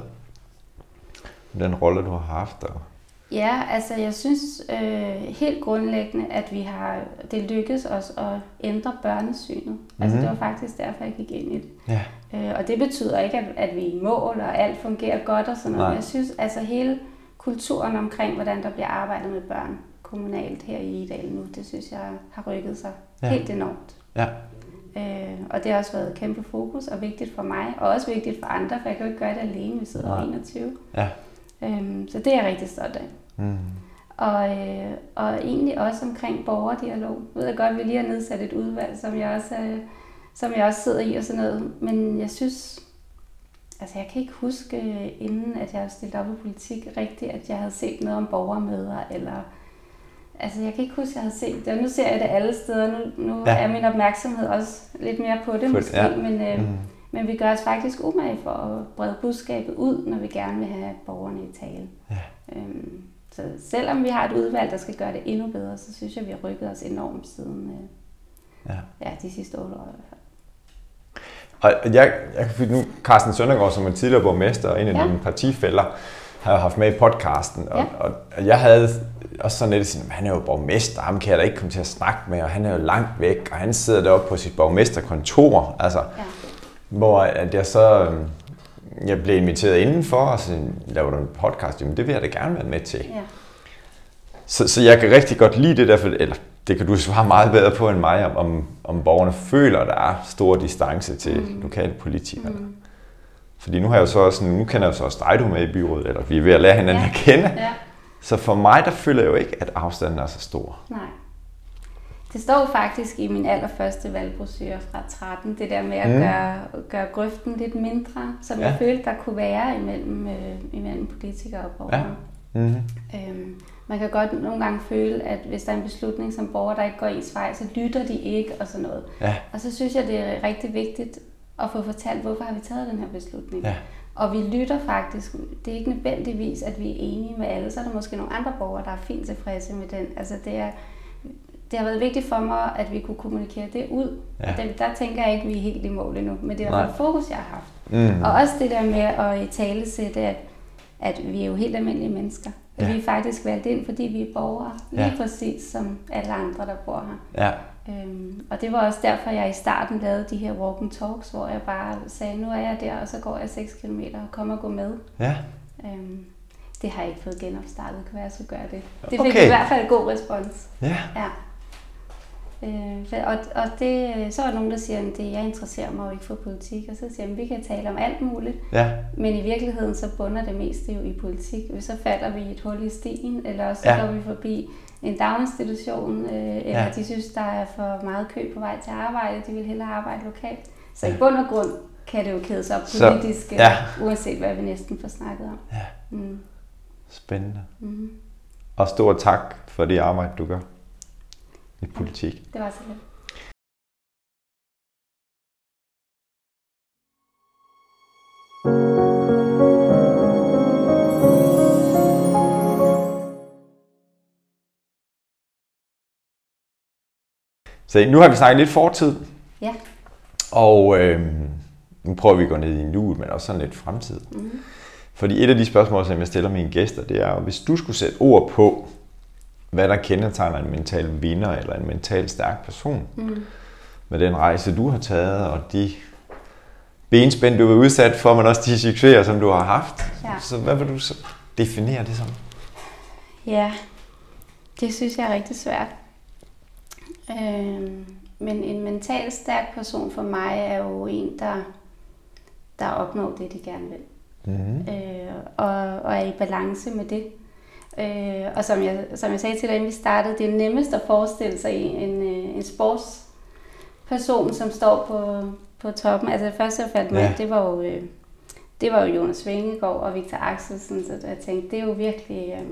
Den rolle, du har haft? Og... Ja, altså jeg synes øh, helt grundlæggende, at vi har det lykkedes os at ændre børnesynet. Mm-hmm. Altså det var faktisk derfor, jeg gik ind i det. Ja. Øh, og det betyder ikke, at, at vi er i mål, og alt fungerer godt og sådan noget. Men jeg synes, altså hele kulturen omkring, hvordan der bliver arbejdet med børn kommunalt her i Idal nu, det synes jeg har rykket sig ja. helt enormt. Ja. Øh, og det har også været kæmpe fokus og vigtigt for mig, og også vigtigt for andre, for jeg kan jo ikke gøre det alene, vi sidder ja. 21. Ja. Øhm, så det er jeg rigtig stolt af. Mm. Og, øh, og egentlig også omkring borgerdialog. Jeg ved jeg godt, at vi lige har nedsat et udvalg, som jeg også øh, som jeg også sidder i og sådan noget. Men jeg synes, altså jeg kan ikke huske, inden at jeg stillet op i politik rigtigt, at jeg havde set noget om borgermøder, eller altså jeg kan ikke huske, at jeg havde set det. Og nu ser jeg det alle steder. Nu, nu ja. er min opmærksomhed også lidt mere på det måske, ja. men, øh, mm. men vi gør os faktisk umage for at brede budskabet ud, når vi gerne vil have borgerne i tale. Ja. Øhm, så selvom vi har et udvalg, der skal gøre det endnu bedre, så synes jeg, vi har rykket os enormt siden øh, ja. Ja, de sidste otte år i hvert fald. Og jeg, jeg kan nu, Carsten Søndergaard, som er tidligere borgmester og en af ja. dine partifælder, har jeg haft med i podcasten, og, ja. og jeg havde også sådan lidt sådan, han er jo borgmester, ham kan jeg da ikke komme til at snakke med, og han er jo langt væk, og han sidder deroppe på sit borgmesterkontor, altså, ja. hvor at jeg så, øhm, jeg blev inviteret indenfor, og så lavede du en podcast, jamen det vil jeg da gerne være med til. Ja. Så, så jeg kan rigtig godt lide det der, for, eller det kan du svare meget bedre på end mig, om, om, om borgerne føler, at der er stor distance til mm. lokale politikere. Mm. Fordi nu har jeg jo så også, nu kender jeg så også dig, du med i byrådet, eller vi er ved at lære hinanden ja. at kende. Ja. Så for mig, der føler jeg jo ikke, at afstanden er så stor. Nej. Det står faktisk i min allerførste valgbrochure fra 13, det der med at mm. gøre, gøre grøften lidt mindre, som ja. jeg følte, der kunne være imellem, øh, imellem politikere og borgere. Ja. Mm-hmm. Øhm, man kan godt nogle gange føle, at hvis der er en beslutning som borger, der ikke går ens vej, så lytter de ikke og sådan noget. Ja. Og så synes jeg, det er rigtig vigtigt at få fortalt, hvorfor har vi taget den her beslutning. Ja. Og vi lytter faktisk. Det er ikke nødvendigvis, at vi er enige med alle. Så er der måske nogle andre borgere, der er fint tilfredse med den. Altså det, er, det har været vigtigt for mig, at vi kunne kommunikere det ud. Ja. Og det, der tænker jeg ikke, at vi er helt i mål endnu. Men det er et fokus, jeg har haft. Mm. Og også det der med at i tale sætte, at at vi er jo helt almindelige mennesker. Ja. Vi er faktisk valgt ind, fordi vi er borgere, lige ja. præcis som alle andre, der bor her. Ja. Øhm, og det var også derfor, jeg i starten lavede de her walk and talks, hvor jeg bare sagde, nu er jeg der, og så går jeg 6 km og kommer og gå med. Ja. Øhm, det har jeg ikke fået genopstartet, kan være, skulle gøre det. Det fik okay. i hvert fald god respons. Ja. ja. Øh, og, og det, så er der nogen, der siger, at det, jeg interesserer mig jo ikke for politik, og så siger jeg, at vi kan tale om alt muligt, ja. men i virkeligheden så bunder det meste jo i politik. Så falder vi i et hul i stien, eller så ja. går vi forbi en daginstitution, øh, eller ja. de synes, der er for meget kø på vej til arbejde, de vil hellere arbejde lokalt. Så ja. i bund og grund kan det jo kædes op politisk, så, ja. uanset hvad vi næsten får snakket om. Ja. Mm. Spændende. Mm. Og stor tak for det arbejde, du gør i politik. Det var så lidt. Så nu har vi snakket lidt fortid. Ja. Og øh, nu prøver vi at gå ned i nuet, men også sådan lidt fremtid. Mm-hmm. Fordi et af de spørgsmål, som jeg stiller mine gæster, det er, hvis du skulle sætte ord på, hvad der kendetegner en mental vinder eller en mental stærk person, mm. med den rejse, du har taget, og de benspænd, du er udsat for, men også de succeser, som du har haft. Ja. Så hvad vil du så definere det som? Ja, det synes jeg er rigtig svært. Øh, men en mentalt stærk person for mig er jo en, der, der opnår det, de gerne vil. Mm-hmm. Øh, og, og er i balance med det. Øh, og som jeg, som jeg sagde til dig, inden vi startede, det er nemmest at forestille sig en, øh, en sportsperson, som står på, på toppen. Altså det første, jeg faldt mig, ja. det var jo... Øh, det var jo Jonas Vingegaard og Victor Axelsen, så jeg tænkte, det er jo virkelig, øh,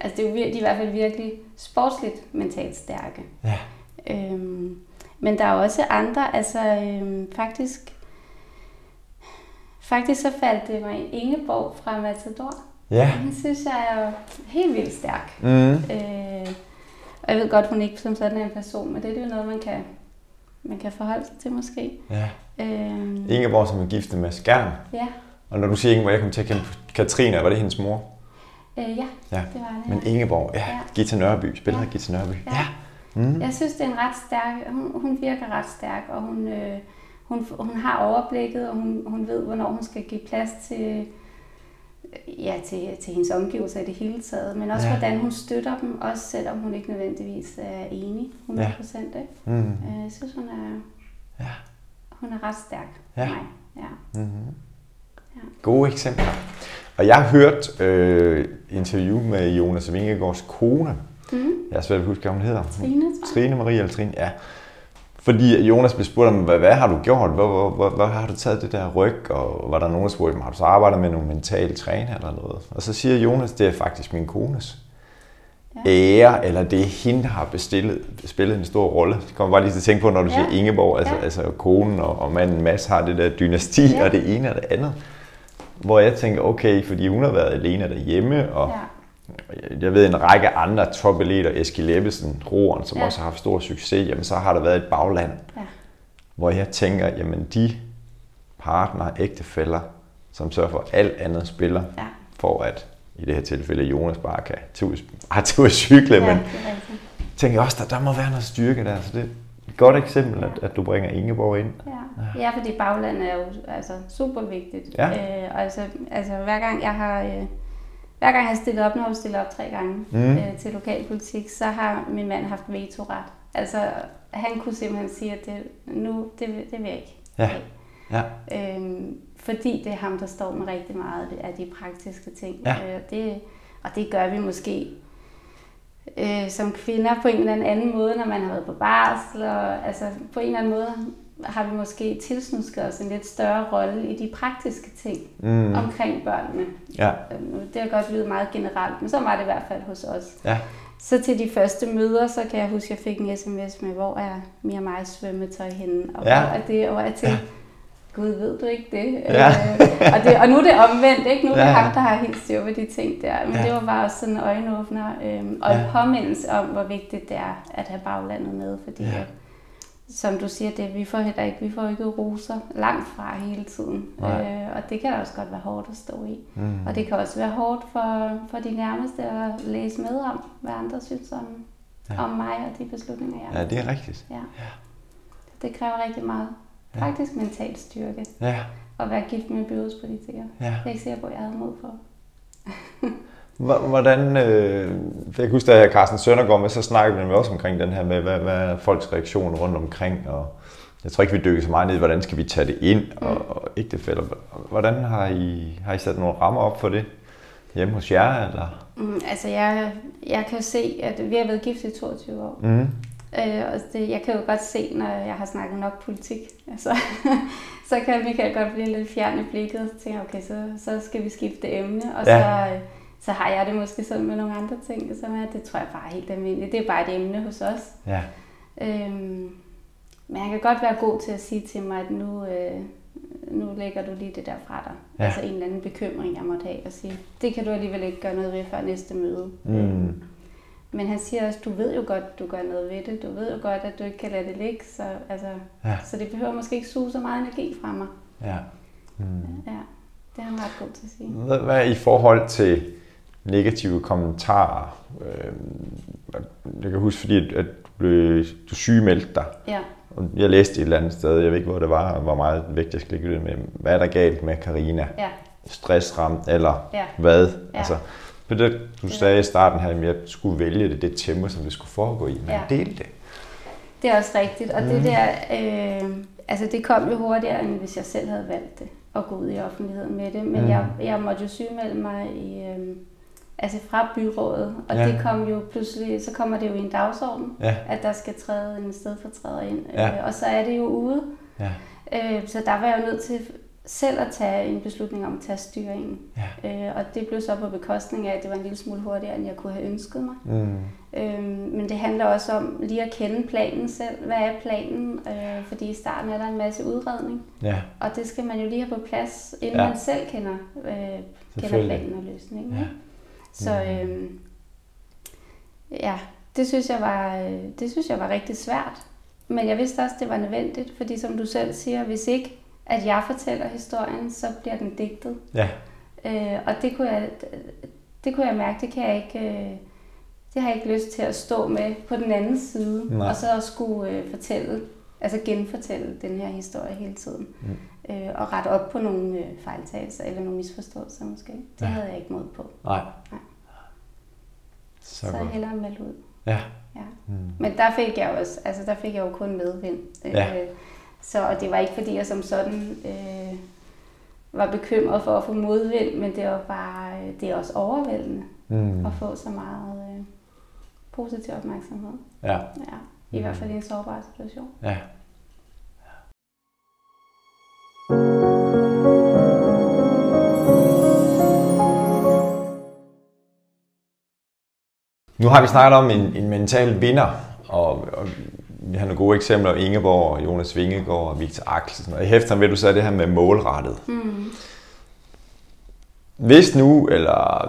altså det er jo de er i hvert fald virkelig sportsligt mentalt stærke. Ja. Øhm, men der er også andre, altså øh, faktisk, faktisk så faldt det mig Ingeborg fra Matador. Ja. Den synes jeg er helt vildt stærk. Mm. Øh, og jeg ved godt, hun ikke som sådan er en person, men det er jo noget, man kan, man kan forholde sig til måske. Ja. Øh, Ingeborg, som er gift med Skærn. Ja. Og når du siger Ingeborg, jeg kom til at kende Katrine, var det hendes mor? Øh, ja, ja, det var det. Men Ingeborg, ja, ja. Gita Nørby, spiller ja. Gita Nørby. Ja. ja. Mm. Jeg synes, det er en ret stærk, hun, hun virker ret stærk, og hun, øh, hun, hun har overblikket, og hun, hun ved, hvornår hun skal give plads til, ja, til, til hendes omgivelser i det hele taget, men også ja. hvordan hun støtter dem, også selvom hun ikke nødvendigvis er enig 100%. Ja. Ikke? Mm. Øh, jeg synes, hun er, ja. hun er ret stærk ja. for mig. Ja. Mm-hmm. Ja. Gode eksempler. Og jeg har hørt øh, interview med Jonas Vingegaards kone. Mm. Jeg har svært at huske, hvad hun hedder. Trine, Trine Marie eller Trine, ja. Fordi Jonas blev spurgt om, hvad, hvad har du gjort? Hvor, hvor, hvor, hvor har du taget det der ryg? Og var der nogen, der spurgte, har du så arbejdet med nogle mentale træner eller noget? Og så siger Jonas, det er faktisk min kones ja. ære, eller det er hende, der har bestillet, spillet en stor rolle. Det kommer bare lige til at tænke på, når du ja. siger Ingeborg, altså, ja. altså konen og, og manden Mads har det der dynasti, ja. og det ene og det andet. Hvor jeg tænker, okay, fordi hun har været alene derhjemme, og ja jeg ved en række andre topeleter, Eskild Ebbesen, roeren, som ja. også har haft stor succes, jamen så har der været et bagland, ja. hvor jeg tænker, jamen de partner, ægtefælder, som sørger for alt andet spiller, ja. for at i det her tilfælde Jonas bare kan tage ud, at cykle, ja, men tænker også, der, der må være noget styrke der, så det er et godt eksempel, at, at du bringer Ingeborg ind. Ja, ja. ja fordi baglandet er jo altså, super vigtigt. Ja. Øh, altså, altså hver gang jeg har... Øh, hver gang jeg har stillet op, nu har jeg stillet op tre gange mm. øh, til lokalpolitik, så har min mand haft vetoret. Altså, han kunne simpelthen sige, at det, nu, det, det vil jeg ikke. Ja. ja. Øhm, fordi det er ham, der står med rigtig meget af de praktiske ting. Ja. Øh, det, og det gør vi måske øh, som kvinder på en eller anden måde, når man har været på barsel. Og, altså, på en eller anden måde har vi måske tilsnusket os en lidt større rolle i de praktiske ting mm. omkring børnene. Ja. Øhm, det har godt lydet meget generelt, men så var det i hvert fald hos os. Ja. Så til de første møder, så kan jeg huske, at jeg fik en sms med, hvor er Mia mig svømmetøj henne, og ja. hvor er det, og jeg tænkte, ja. Gud, ved du ikke det? Ja. Øh, og, det og nu er det omvendt, ikke? Nu er det ja. ham, der har helt styr på de ting der. Men ja. det var bare også sådan en øjenåbner, øh, og ja. en påmindelse om, hvor vigtigt det er at have baglandet med, fordi ja. Som du siger, det, vi får heller ikke, vi får ikke roser langt fra hele tiden. Øh, og det kan også godt være hårdt at stå i. Mm. Og det kan også være hårdt for, for de nærmeste at læse med om, hvad andre synes om, ja. om mig og de beslutninger, jeg har. Ja, det er rigtigt. Ja. ja. Det kræver rigtig meget. Ja. Faktisk mental styrke. Ja. At være gift med en byrådspolitiker. Ja. Jeg er ikke sikker på, at jeg havde mod på. Hvordan, øh, jeg kan huske, da Carsten Søndergaard med, så snakkede vi også omkring den her med, hvad, hvad er folks reaktion rundt omkring, og jeg tror ikke, vi dykker så meget ned i, hvordan skal vi tage det ind, og, mm. og ægtefælder. Hvordan har I, har I sat nogle rammer op for det hjemme hos jer? Eller? Mm, altså, jeg, jeg kan se, at vi har været gift i 22 år. Mm. Øh, og det, jeg kan jo godt se, når jeg har snakket nok politik, altså, så kan Michael godt blive lidt fjern i blikket, så tænker jeg, okay, så, så skal vi skifte emne, og ja. så så har jeg det måske sådan med nogle andre ting, som er, det tror jeg bare er helt almindeligt. Det er bare et emne hos os. Ja. Øhm, men jeg kan godt være god til at sige til mig, at nu, øh, nu lægger du lige det der fra dig. Ja. Altså en eller anden bekymring, jeg måtte have, og sige, det kan du alligevel ikke gøre noget ved før næste møde. Mm. Øhm, men han siger også, du ved jo godt, du gør noget ved det. Du ved jo godt, at du ikke kan lade det ligge. Så, altså, ja. så det behøver måske ikke suge så meget energi fra mig. Ja. Mm. ja. Det er han ret god til at sige. Hvad i forhold til negative kommentarer. Øh, jeg kan huske, fordi at du, blev, du sygemeldte dig. Ja. Og jeg læste et eller andet sted, jeg ved ikke, hvor det var, og hvor meget vægt jeg skal lægge ud med, hvad er der galt med Karina? Ja. Stressramt, eller ja. hvad? Ja. Altså, det, du sagde i starten her, at jeg skulle vælge det, det tempo, som det skulle foregå i, men ja. del det. Det er også rigtigt, og mm. det der, øh, altså det kom jo hurtigere, end hvis jeg selv havde valgt det, at gå ud i offentligheden med det, men mm. jeg, jeg måtte jo sygemelde mig i, øh, altså fra byrådet. Og ja. det kom jo pludselig, så kommer det jo i en dagsorden, ja. at der skal træde en stedfortræder ind. Ja. Øh, og så er det jo ude. Ja. Øh, så der var jeg jo nødt til selv at tage en beslutning om at tage styringen. Ja. Øh, og det blev så på bekostning af, at det var en lille smule hurtigere, end jeg kunne have ønsket mig. Mm. Øh, men det handler også om lige at kende planen selv. Hvad er planen? Øh, fordi i starten er der en masse udredning. Ja. Og det skal man jo lige have på plads, inden ja. man selv kender, øh, kender planen og løsningen. Ja. Så øh, ja, det synes, jeg var, det synes jeg var rigtig svært. Men jeg vidste også, det var nødvendigt, fordi som du selv siger, hvis ikke at jeg fortæller historien, så bliver den digtet. Ja. Øh, og det kunne, jeg, det kunne jeg mærke, det kan jeg ikke, øh, det har jeg ikke lyst til at stå med på den anden side, Nej. og så at skulle øh, fortælle, altså genfortælle den her historie hele tiden. Mm. Øh, og rette op på nogle øh, fejltagelser eller nogle misforståelser måske. Det ja. havde jeg ikke mod på. Nej. Nej. Så, så jeg hellere melde ud. Ja. ja. Mm. Men der fik jeg også, altså der fik jeg jo kun medvind. Ja. Øh, så og det var ikke fordi jeg som sådan øh, var bekymret for at få modvind, men det var bare, øh, det er også overvældende mm. at få så meget øh, positiv opmærksomhed. Ja. ja. I mm. hvert fald i en sårbar situation. Ja. Nu har vi snakket om en, en mental vinder, og, og vi har nogle gode eksempler, Ingeborg, Jonas Vingegaard og Victor Axelsen. Og i hæfter ved du så det her med målrettet. Mm. Hvis nu, eller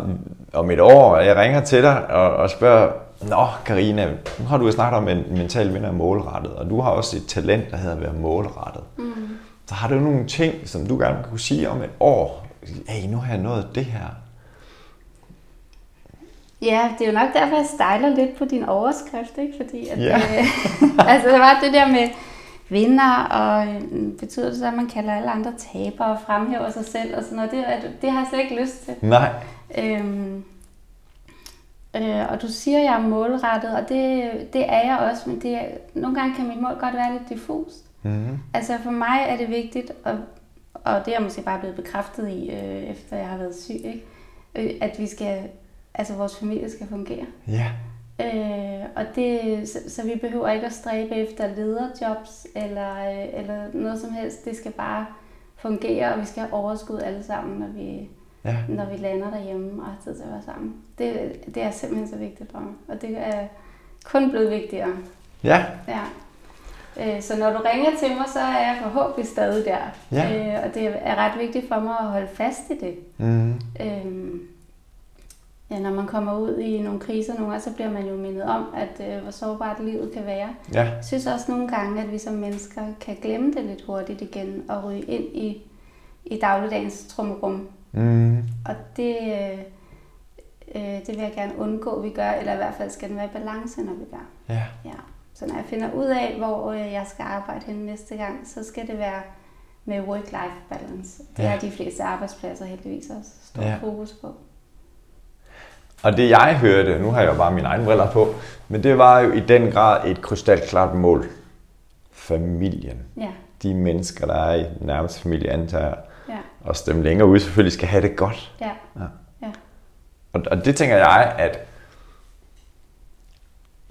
om et år, jeg ringer til dig og, og spørger, Nå, Karina, nu har du jo snakket om en mental vinder målrettet, og du har også et talent, der hedder at være målrettet. Mm. Så har du nogle ting, som du gerne kunne sige om et år? Hey, nu har jeg nået det her. Ja, det er jo nok derfor, jeg stejler lidt på din overskrift, ikke? Fordi at, ja. øh, altså, det var det der med vinder, og øh, betyder det så, at man kalder alle andre tabere og fremhæver sig selv og sådan noget. Det, det har jeg slet ikke lyst til. Nej. Øhm, øh, og du siger, at jeg er målrettet, og det, det er jeg også, men det er, nogle gange kan mit mål godt være lidt diffust. Mm-hmm. Altså for mig er det vigtigt, og, og det er jeg måske bare blevet bekræftet i, øh, efter jeg har været syg, ikke? Øh, at vi skal altså vores familie skal fungere. Ja. Øh, og det, så, så vi behøver ikke at stræbe efter lederjobs eller, øh, eller noget som helst. Det skal bare fungere, og vi skal have overskud alle sammen, når vi, ja. når vi lander derhjemme og har tid til at være sammen. Det, det er simpelthen så vigtigt for mig, og det er kun blevet vigtigere. Ja. ja. Øh, så når du ringer til mig, så er jeg forhåbentlig stadig der. Ja. Øh, og det er ret vigtigt for mig at holde fast i det. Mm. Øh, ja, når man kommer ud i nogle kriser nogle gange, så bliver man jo mindet om, at øh, hvor sårbart livet kan være. Ja. Jeg synes også nogle gange, at vi som mennesker kan glemme det lidt hurtigt igen og ryge ind i, i dagligdagens trummerum. Mm. Og det, øh, øh, det vil jeg gerne undgå, at vi gør, eller i hvert fald skal den være i balance, når vi gør. Ja. Ja. Så når jeg finder ud af, hvor øh, jeg skal arbejde hen næste gang, så skal det være med work-life balance. Det Ja. er de fleste arbejdspladser heldigvis også stor Ja. fokus på. Og det jeg hørte, nu har jeg jo bare mine egne briller på, men det var jo i den grad et krystalklart mål. Familien. Ja, De mennesker, der er i nærmeste familie, antager ja, også dem længere ude, selvfølgelig skal have det godt. ja, Ja. ja. Og, og det tænker jeg, at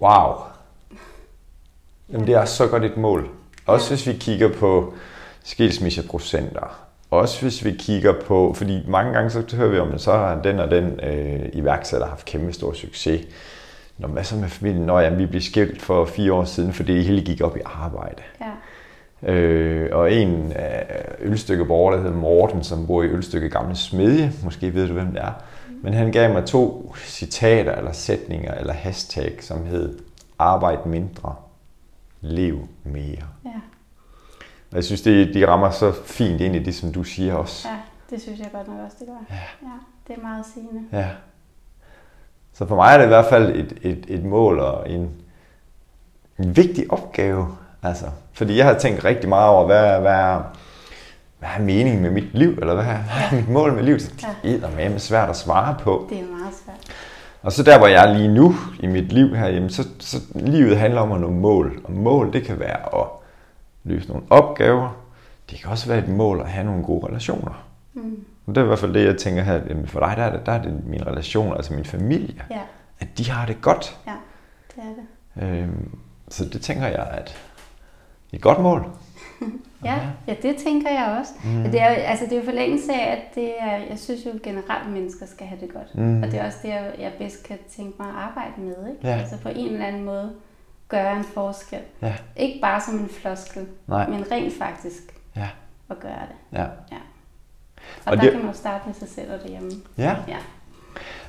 wow, Jamen, det er så godt et mål. Også Ja. hvis vi kigger på skilsmisseprocenter. Også hvis vi kigger på, fordi mange gange så hører vi om, at så har den og den øh, iværksætter haft kæmpe stor succes. Nå, hvad så med familien? Nå, jamen, vi blev skilt for fire år siden, fordi det hele gik op i arbejde. ja. Øh, og en af Ølstykkeborger, der hedder Morten, som bor i Ølstykke Gamle Smedje, måske ved du, hvem det er, men han gav mig to citater eller sætninger eller hashtag, som hed Arbejd mindre, lev mere. ja. Og jeg synes, det, de rammer så fint ind i det, som du siger også. Ja, det synes jeg godt nok også, det gør. Ja. ja det er meget sigende. Ja. Så for mig er det i hvert fald et, et, et mål og en, en vigtig opgave. Altså, fordi jeg har tænkt rigtig meget over, hvad, hvad, hvad er meningen med mit liv, eller hvad hvad er mit mål med livet? Det er med svært at svare på. Det er meget svært. Og så der, hvor jeg er lige nu i mit liv her, jamen, så, så livet handler om at nå mål. Og mål, det kan være at løse nogle opgaver. Det kan også være et mål at have nogle gode relationer. Mm. Og det er i hvert fald det, jeg tænker her. For dig, der er det, der er det min relation, altså min familie. Ja, At de har det godt. ja, det er det. Øhm, så det tænker jeg, at et godt mål. Ja, ja, det tænker jeg også. Mm. Det, er, jo- altså, det er jo forlængelse af, at det er, jeg synes jo generelt, at mennesker skal have det godt. Mm. Og det er også det, jeg, bedst kan tænke mig at arbejde med. Ikke? Ja. Altså på en eller anden måde gøre en forskel. Ja. Ikke bare som en floskel, Nej. men rent faktisk Ja. at gøre det. Ja. Ja. Og, Og og der det- kan man jo starte med sig selv og derhjemme. Ja. Ja.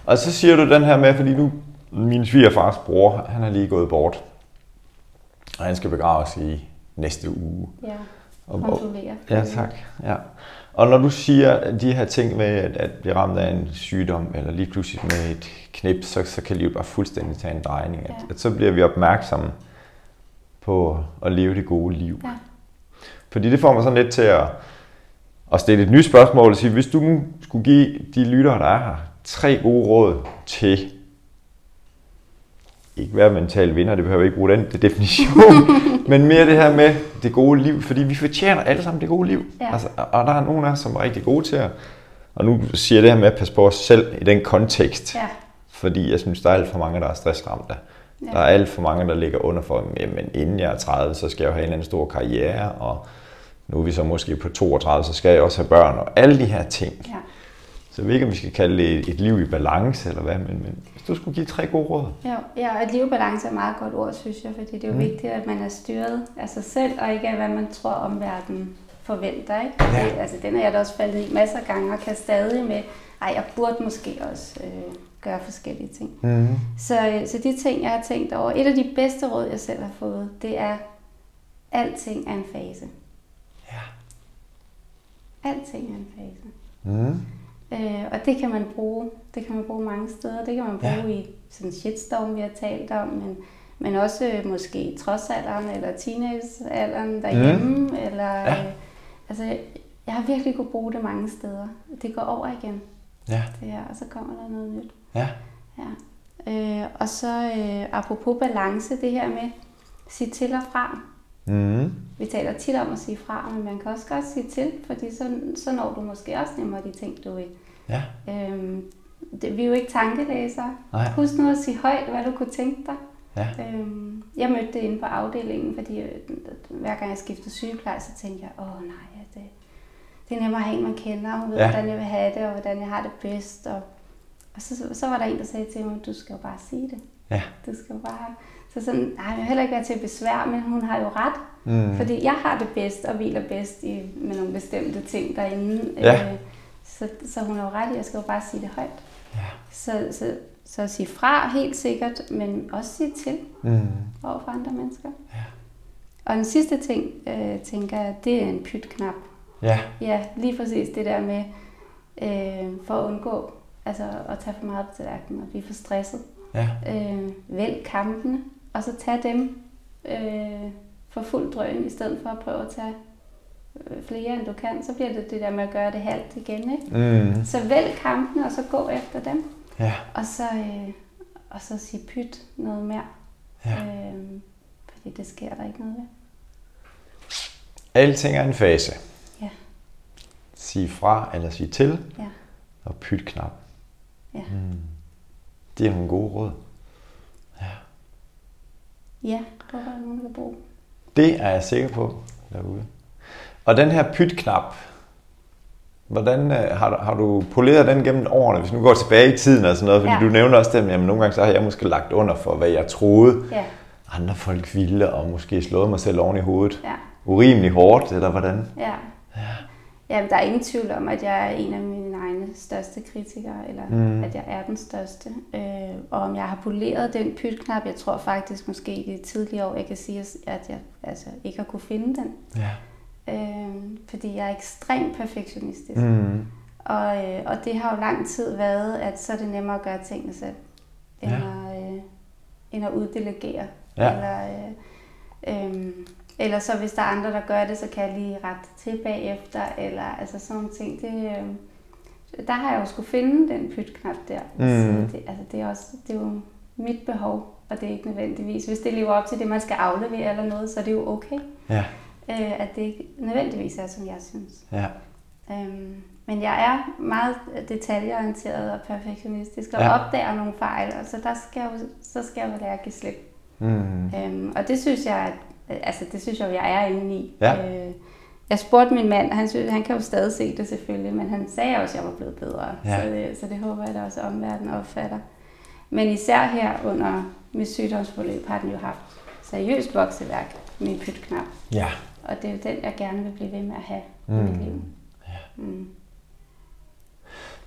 Og så siger du den her med, fordi nu, min svigerfars bror, han er lige gået bort. Og han skal begraves i næste uge. ja. Kontrollere. ja, tak. Ja. Og når du siger de her ting med at, at blive ramt af en sygdom, eller lige pludselig med et knip, så, så kan livet bare fuldstændig tage en drejning. At, Ja. at så bliver vi opmærksomme på at leve det gode liv. Ja. Fordi det får mig sådan lidt til at, at stille et nyt spørgsmål og sige, hvis du nu skulle give de lyttere, der er her, tre gode råd til ikke være mental vinder, det behøver vi ikke bruge den det definition, men mere det her med det gode liv, fordi vi fortjener alle sammen det gode liv. Ja. Altså, og der er nogen af os, som er rigtig gode til at, og nu siger jeg det her med at passe på os selv i den kontekst, Ja. fordi jeg synes, der er alt for mange, der er stressramte. Ja. Der er alt for mange, der ligger under for, jamen inden jeg er 30, så skal jeg jo have en eller anden stor karriere, og nu er vi så måske på 32, så skal jeg også have børn, og alle de her ting. ja. Så jeg ved ikke, om vi skal kalde det et liv i balance, eller hvad, men, men hvis du skulle give tre gode råd. Ja, ja, og et livbalance er et meget godt ord, synes jeg, fordi det er jo Mm. mm. vigtigt, at man er styret af sig selv, og ikke af, hvad man tror, omverdenen forventer. Ikke? Ja. Det, altså, den er jeg da også faldet i masser af gange, og kan stadig med, ej, jeg burde måske også øh, gøre forskellige ting. Mm-hmm. Så, øh, så de ting, jeg har tænkt over, et af de bedste råd, jeg selv har fået, det er, alting er en fase. Ja. Alting er en fase. Mm. Øh, og det kan man bruge. Det kan man bruge mange steder. Det kan man bruge Ja. i sådan shitstorm, vi har talt om, men, men også øh, måske trodsalderen eller teenagealderen derhjemme. Mm. Eller, Ja. øh, altså, jeg har virkelig kunne bruge det mange steder. Det går over igen, Ja. det her, og så kommer der noget nyt. Ja. Ja. Øh, og så øh, apropos balance, det her med sige til og fra. Mm. Vi taler tit om at sige fra, men man kan også godt sige til, fordi så, så når du måske også nemmere de ting, du vil. Ja. Øhm, det, vi er jo ikke tankelæsere. Nej. Husk nu at sige højt, hvad du kunne tænke dig. Ja. Øhm, jeg mødte det inde på afdelingen, fordi øh, hver gang jeg skiftede sygeplejer, så tænkte jeg, åh nej, det, det er nemmere at have en, man kender, og hun ved, ja. hvordan jeg vil have det, og hvordan jeg har det bedst. Og, og så, så var der en, der sagde til mig, du skal jo bare sige det. Ja. Du skal jo bare... Så sådan, nej, jeg vil heller ikke være til besvær, men hun har jo ret. Mm. Fordi jeg har det bedst og hviler bedst i, med nogle bestemte ting derinde. Ja. Øh, så, så hun har jo ret i, jeg skal jo bare sige det højt. Ja. Så, så, så at sige fra helt sikkert, men også sige til Mm. over for andre mennesker. Ja. Og den sidste ting, øh, tænker jeg, det er en pytknap. Ja. Ja, lige præcis det der med, øh, for at undgå altså, at tage for meget på tallerkenen og blive for stresset. Ja. Øh, vælg kampene, og så tag dem øh, for fuld drøn, i stedet for at prøve at tage øh, flere, end du kan. Så bliver det det der med at gøre det halvt igen. Ikke? Mm. Så vælg kampene, og så gå efter dem. Ja. Og så, øh, og så sige pyt noget mere. Ja. Øh, fordi det sker der ikke noget ved. Alting er en fase. Ja. Sig fra eller sig til. Ja. Og pyt knap. Ja. Mm. Det er nogle gode råd. Ja, var der nogen, der vil bruge. Det er jeg sikker på derude. Og den her pytknap, hvordan øh, har, du, har du poleret den gennem årene, hvis nu går tilbage i tiden og sådan noget, fordi Ja. du nævner også det, at nogle gange så har jeg måske lagt under for, hvad jeg troede, Ja, andre folk ville, og måske slået mig selv oven i hovedet. ja, Urimelig hårdt, eller hvordan? ja. Jamen, der er ingen tvivl om, at jeg er en af mine egne største kritikere, eller Mm. at jeg er den største. Øh, og om jeg har poleret den pytknap, jeg tror faktisk måske i de tidlige år, jeg kan sige, at jeg altså, ikke har kunne finde den. Ja. Øh, fordi jeg er ekstremt perfektionistisk. Mm. Og, øh, og det har jo lang tid været, at så er det nemmere at gøre tingene selv, end, Ja. at, øh, end at uddelegere. Ja. Eller, øh, øh, eller så hvis der er andre, der gør det, så kan jeg lige rette til bagefter. Eller altså sådan nogle ting. Det, øh, der har jeg jo skulle finde den pytknap der. Mm. Så det, altså, det, er også, det er jo mit behov, og det er ikke nødvendigvis. Hvis det lever op til det, man skal aflevere eller noget, så er det jo okay. Ja. Øh, at det ikke nødvendigvis er, som jeg synes. Ja. Øhm, men jeg er meget detaljeorienteret og perfektionistisk, og Ja. opdager nogle fejl, og så der skal jeg jo, så skal jeg jo lære at give slip. Mm. Øhm, og det synes jeg, at, altså det synes jeg jo, jeg er inde i. Ja. Øh, jeg spurgte min mand, og han, synes, han kan jo stadig se det selvfølgelig, men han sagde også, at jeg var blevet bedre. Ja. Så, det, så det håber jeg da også, at omverdenen opfatter. Men især her under mit sygdomsforløb har den jo haft seriøst vokseværk, min pytknap. Ja. Og det er jo den, jeg gerne vil blive ved med at have mm. Mm. i mit liv. Mm.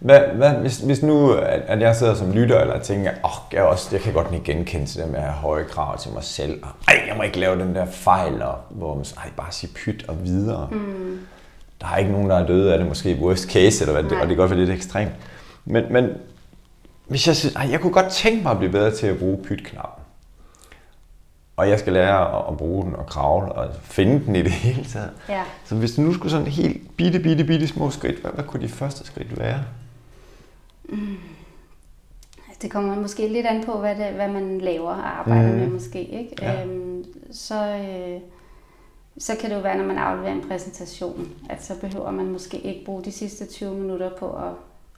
Hvad, hvad, hvis, hvis nu, at, jeg sidder som lytter, eller tænker, åh, oh, jeg, er også, jeg kan godt lige genkende til det med at have høje krav til mig selv, og ej, jeg må ikke lave den der fejl, og hvor man så, ej, bare sige pyt og videre. Mm. Der er ikke nogen, der er døde af det, måske worst case, eller hvad, det, og det kan godt være lidt ekstremt. Men, men hvis jeg synes, ej, jeg kunne godt tænke mig at blive bedre til at bruge pytknappen, og jeg skal lære at, at bruge den og kravle og finde den i det hele taget. Ja. Så hvis du nu skulle sådan helt bitte, bitte, bitte små skridt, hvad, hvad kunne de første skridt være? Det kommer måske lidt an på, hvad, det, hvad man laver og arbejder mm. med måske. Ikke? Ja. Øhm, så, øh, så kan det jo være, når man afleverer en præsentation, at så behøver man måske ikke bruge de sidste 20 minutter på at,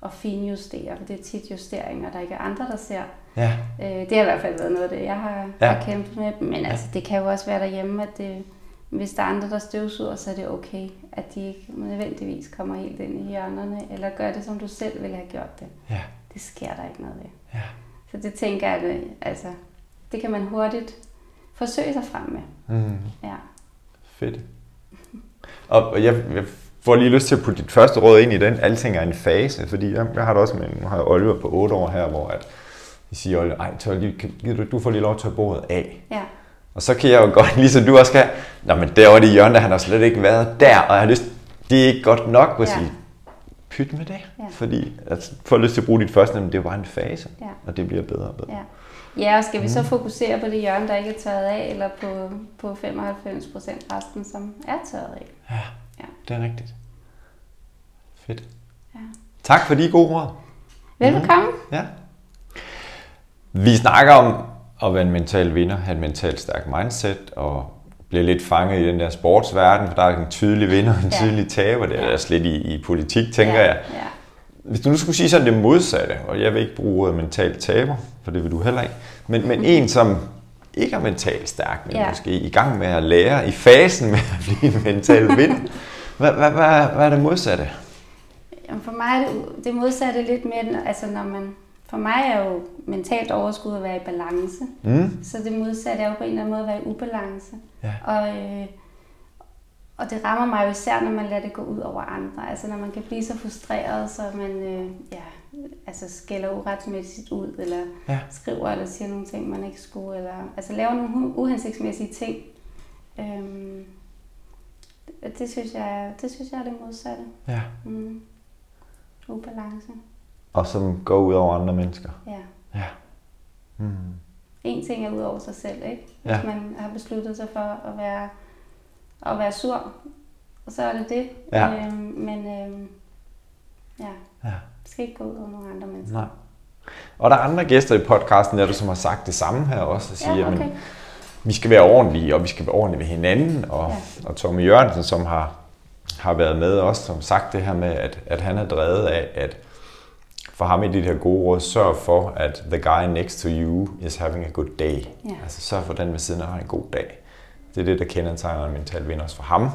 at finjustere, for det er tit justeringer, der ikke er andre, der ser. Ja. Øh, det har i hvert fald været noget af det, jeg har, Ja. ja. har kæmpet med. Men altså, det kan jo også være derhjemme, at det, hvis der er andre, der støvsuger, så er det okay, at de ikke nødvendigvis kommer helt ind i hjørnerne, eller gør det, som du selv ville have gjort det. Ja. Det sker der ikke noget ved. Ja. Så det tænker jeg, at altså, det kan man hurtigt forsøge sig frem med. Mm. Ja. Fedt. Og jeg, jeg får lige lyst til at putte dit første råd ind i den. Alting er en fase, fordi jeg, jeg har det også med, nu har jeg Oliver på 8 år her, hvor at, jeg siger, Oliver, ej, tør lige, du, du får lige lov til at bordet af. Ja. Og så kan jeg jo godt, ligesom du også kan, Nå, men der var det hjørne, der han har slet ikke været der, og jeg har lyst, det er ikke godt nok at Ja. sige, pyt med det. Ja. Fordi at får lyst til at bruge dit første, men det er jo bare en fase, Ja. og det bliver bedre og bedre. Ja. Ja, og skal vi så fokusere på det hjørne, der ikke er tørret af, eller på, på 95 procent resten, som er tørret af? Ja, Ja. det er rigtigt. Fedt. Ja. Tak for de gode ord. Velkommen. Ja. Vi snakker om at være en mental vinder, have en mentalt stærk mindset, og blive lidt fanget i den der sportsverden, for der er en tydelig vinder og en Ja. tydelig taber. Det er Ja. også lidt i, i politik, tænker ja. jeg. Ja. Hvis du nu skulle sige sådan det modsatte, og jeg vil ikke bruge ordet mental taber, for det vil du heller ikke, men, men en, som ikke er mentalt stærk, men Ja. måske i gang med at lære, i fasen med at blive en mental vinder, hvad, hvad, hvad, hvad er det modsatte? Jamen for mig er det, det modsatte lidt mere, altså når man, for mig er jo mentalt overskud at være i balance. Mm? Så det modsatte er jo på en eller anden måde at være i ubalance. Ja. Og, øh, og det rammer mig jo især, når man lader det gå ud over andre. Altså når man kan blive så frustreret, så man øh, ja, altså skælder uretmæssigt ud, eller ja. skriver eller siger nogle ting, man ikke skulle, eller altså laver nogle uhensigtsmæssige ting. Øhm, det, det, synes jeg, det synes jeg er det modsatte. Ja. Mm. Ubalance. Og som går ud over andre mennesker. Ja. Ja. Mm. En ting er ud over sig selv, ikke? Hvis Ja. man har besluttet sig for at være, at være sur, og så er det det. Ja. Øhm, men øhm, ja, Ja. det skal ikke gå ud over nogle andre mennesker. Nej. Og der er andre gæster i podcasten, der du som har sagt det samme her også, og siger, Ja, at okay. vi skal være ordentlige, og vi skal være ordentlige ved hinanden. Og, Ja. og Tommy Jørgensen, som har, har været med også, som sagt det her med, at, at han er drevet af, at for ham i de her gode råd, sørg for, at the guy next to you is having a good day. Ja. Altså sørg for, at den ved siden af har en god dag. Det er det, der kendetegner en mental vinder også for ham.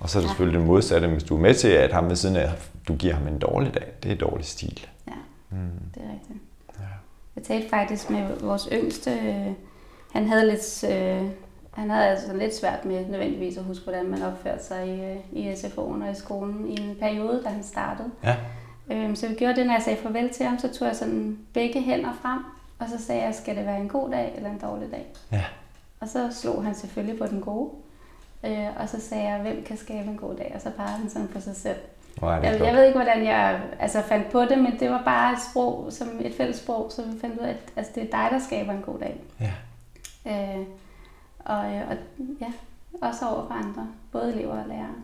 Og så er det Ja. selvfølgelig det modsatte, hvis du er med til, at ham ved siden af, du giver ham en dårlig dag. Det er dårlig stil. Ja, Mm. det er rigtigt. Ja. Jeg talte faktisk med vores yngste. øh, Han havde lidt, øh, han havde altså lidt svært med nødvendigvis at huske, hvordan man opførte sig i, øh, i SFO'en og i skolen i en periode, da han startede. Ja. Øhm, så vi gjorde det, når jeg sagde farvel til ham, så tog jeg sådan begge hænder frem, og så sagde jeg, skal det være en god dag eller en dårlig dag? Ja. Og så slog han selvfølgelig på den gode. Øh, og så sagde jeg, hvem kan skabe en god dag? Og så pegede han sådan på sig selv. Det Jeg, jeg ved ikke, hvordan jeg altså, fandt på det, men det var bare et sprog, som et fælles sprog, så vi fandt ud af, at altså, det er dig, der skaber en god dag. Ja. Øh, og, øh, og ja, også over for andre, både elever og lærere.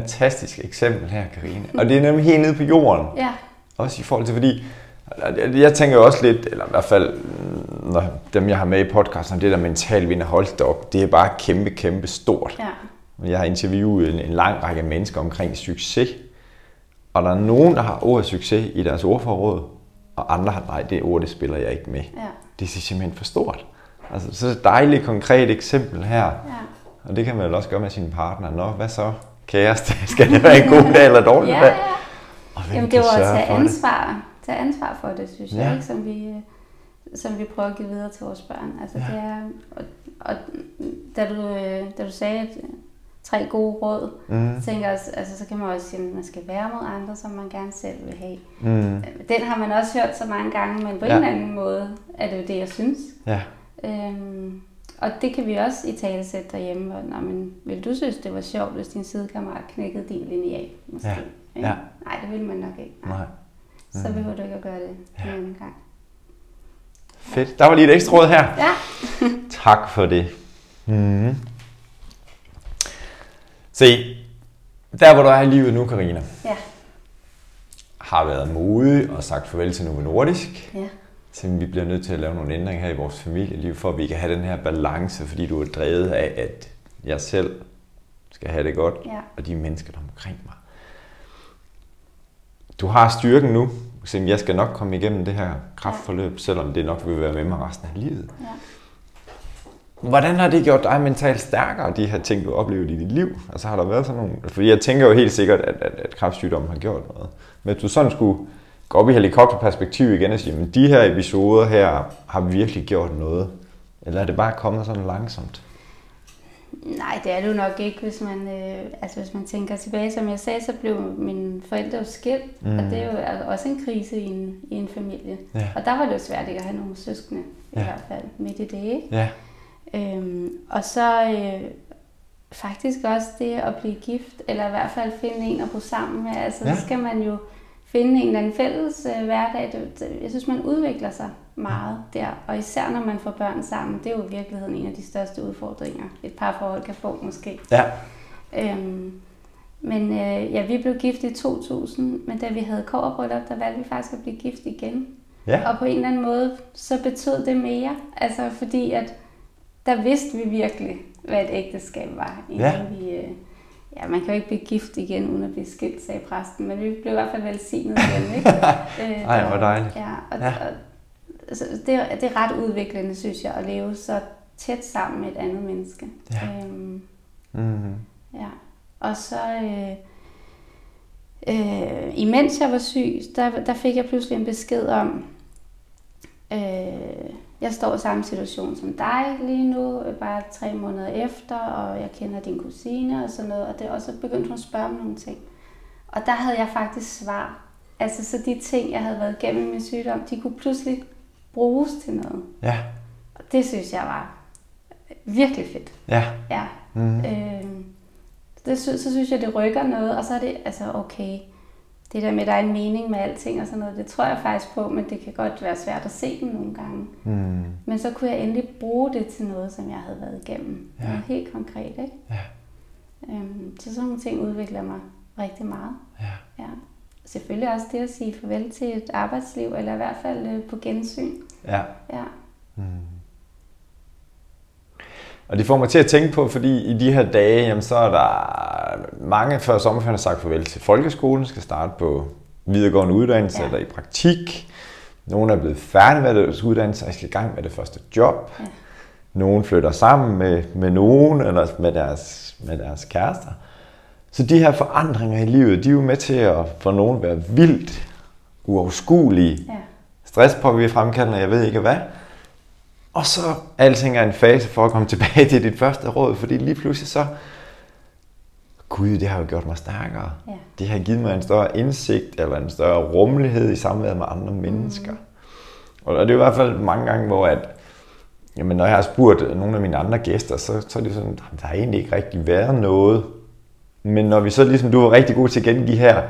Fantastisk eksempel her, Karine. Og det er nemlig helt nede på jorden. Ja, Også i forhold til, fordi jeg- tænker jo også lidt, eller i hvert fald når dem, jeg har med i podcasten, det der mental vinder holdt op, det er bare kæmpe, kæmpe stort. ja, Jeg har interviewet en, en lang række mennesker omkring succes, og der er nogen, der har ordet succes i deres ordforråd, og andre har, nej, det ord, det spiller jeg ikke med. ja, Det er simpelthen for stort. Altså, så er det et dejligt, konkret eksempel her. ja. Og det kan man vel også gøre med sin partner. Nå, hvad så? Kæreste, skal det være en god dag eller dårlig ja, dag? ja. Og hvem Jamen, det var at tage for det? ansvar, tage ansvar for det, synes Ja. jeg, ikke? Som, vi, øh, som vi prøver at give videre til vores børn. Altså, Ja. det er, og, og da, du, øh, da du sagde, at tre gode råd, Mm. tænker jeg også, altså, så kan man også sige, at man skal være mod andre, som man gerne selv vil have. Mm. Den har man også hørt så mange gange, men på Ja. en eller anden måde er det jo det, jeg synes. Ja. Øhm, og det kan vi også i tale sætte derhjemme. Hvor, Nå, men vil du synes, det var sjovt, hvis din sidekammerat knækkede din linje af? Måske, Ja. ikke? Ja. Nej, det vil man nok ikke. Nej. Så Mm. behøver du ikke at gøre det Ja. en gang. Fedt. Der var lige et ekstra råd her. Ja, Tak for det. Mm. Se, der hvor du er i livet nu, Karina, ja, har været modig og sagt farvel til Novo Nordisk. ja, Så vi bliver nødt til at lave nogle ændringer her i vores familieliv, for at vi kan have den her balance, fordi du er drevet af, at jeg selv skal have det godt, ja, og de mennesker, der er omkring mig. Du har styrken nu, så jeg skal nok komme igennem det her kraftforløb, selvom det nok vil være med mig resten af livet. ja. Hvordan har det gjort dig mentalt stærkere, de her ting, du oplevede i dit liv? Altså har der været sådan nogle... Fordi jeg tænker jo helt sikkert, at, at, at kræftsygdommen har gjort noget. Men hvis du sådan skulle gå op i helikopterperspektiv igen og sige, men de her episoder her har virkelig gjort noget. Eller er det bare kommet sådan langsomt? Nej, det er det jo nok ikke, hvis man, øh, altså, hvis man tænker tilbage. Som jeg sagde, så blev mine forældre jo skilt, mm. og det er jo også en krise i en, i en familie. Ja. Og der var det jo svært ikke at have nogle søskende, i Ja. hvert fald midt i det. Ikke? Ja. Øhm, og så øh, faktisk også det at blive gift, eller i hvert fald finde en at bo sammen med. Altså, Ja. så skal man jo finde en eller anden fælles øh, hverdag. Det, det, jeg synes, man udvikler sig meget der. Og især når man får børn sammen, det er jo i virkeligheden en af de største udfordringer, et par forhold kan få måske. Ja. Øhm, men øh, ja, vi blev gift i 2000, men da vi havde kårbryllup, der valgte vi faktisk at blive gift igen. Ja. Og på en eller anden måde, så betød det mere. Altså fordi, at der vidste vi virkelig, hvad et ægteskab var. Inden Ja. vi, øh, ja, man kan jo ikke blive gift igen, uden at blive skilt, sagde præsten. Men vi blev i hvert fald velsignet igen, ikke? Øh, Ej, hvor dejligt. Ja, og, Ja. ja. og altså, det, er, det er ret udviklende, synes jeg, at leve så tæt sammen med et andet menneske. Ja. Øhm, Mm-hmm. Ja, og så øh, øh, imens jeg var syg, der, der fik jeg pludselig en besked om, Øh, jeg står i samme situation som dig lige nu, bare tre måneder efter, og jeg kender din kusine og sådan noget, og det er også begyndt hun at spørge om nogle ting. Og der havde jeg faktisk svar. Altså, så de ting, jeg havde været igennem min sygdom, de kunne pludselig bruges til noget. Ja. Og det synes jeg var virkelig fedt. Ja. Ja. Mm. Øh, det, så, så synes jeg, det rykker noget, og så er det, altså okay, det der med, at der er en mening med alting og sådan noget, det tror jeg faktisk på, men det kan godt være svært at se den nogle gange. Mm. Men så kunne jeg endelig bruge det til noget, som jeg havde været igennem. Ja. Helt konkret, ikke? Ja. Øhm, så sådan nogle ting udvikler mig rigtig meget. Ja. Ja. Selvfølgelig også det at sige farvel til et arbejdsliv, eller i hvert fald øh, på gensyn. Ja. Ja. Mm. Og det får mig til at tænke på, fordi i de her dage, jamen, så er der mange før sommerferien har sagt farvel til folkeskolen, skal starte på videregående uddannelse ja. Eller i praktik. Nogle er blevet færdige med deres uddannelse og skal i gang med det første job. Ja. Nogle flytter sammen med, med nogen eller med deres, med deres kærester. Så de her forandringer i livet, de er jo med til at for nogen være vildt uoverskuelige. Ja. Stress på, vi fremkaldende, jeg ved ikke hvad. Og så alting er en fase for at komme tilbage til dit første råd, fordi lige pludselig så, gud, det har jo gjort mig stærkere. Ja. Det har givet mig en større indsigt, eller en større rummelighed i samværet med andre mennesker. Mm. Og det er i hvert fald mange gange, hvor at, jamen, når jeg har spurgt nogle af mine andre gæster, så, så er det sådan, "Jamen, der har egentlig ikke rigtig været noget. Men når vi så ligesom, du var rigtig god til at gengive her,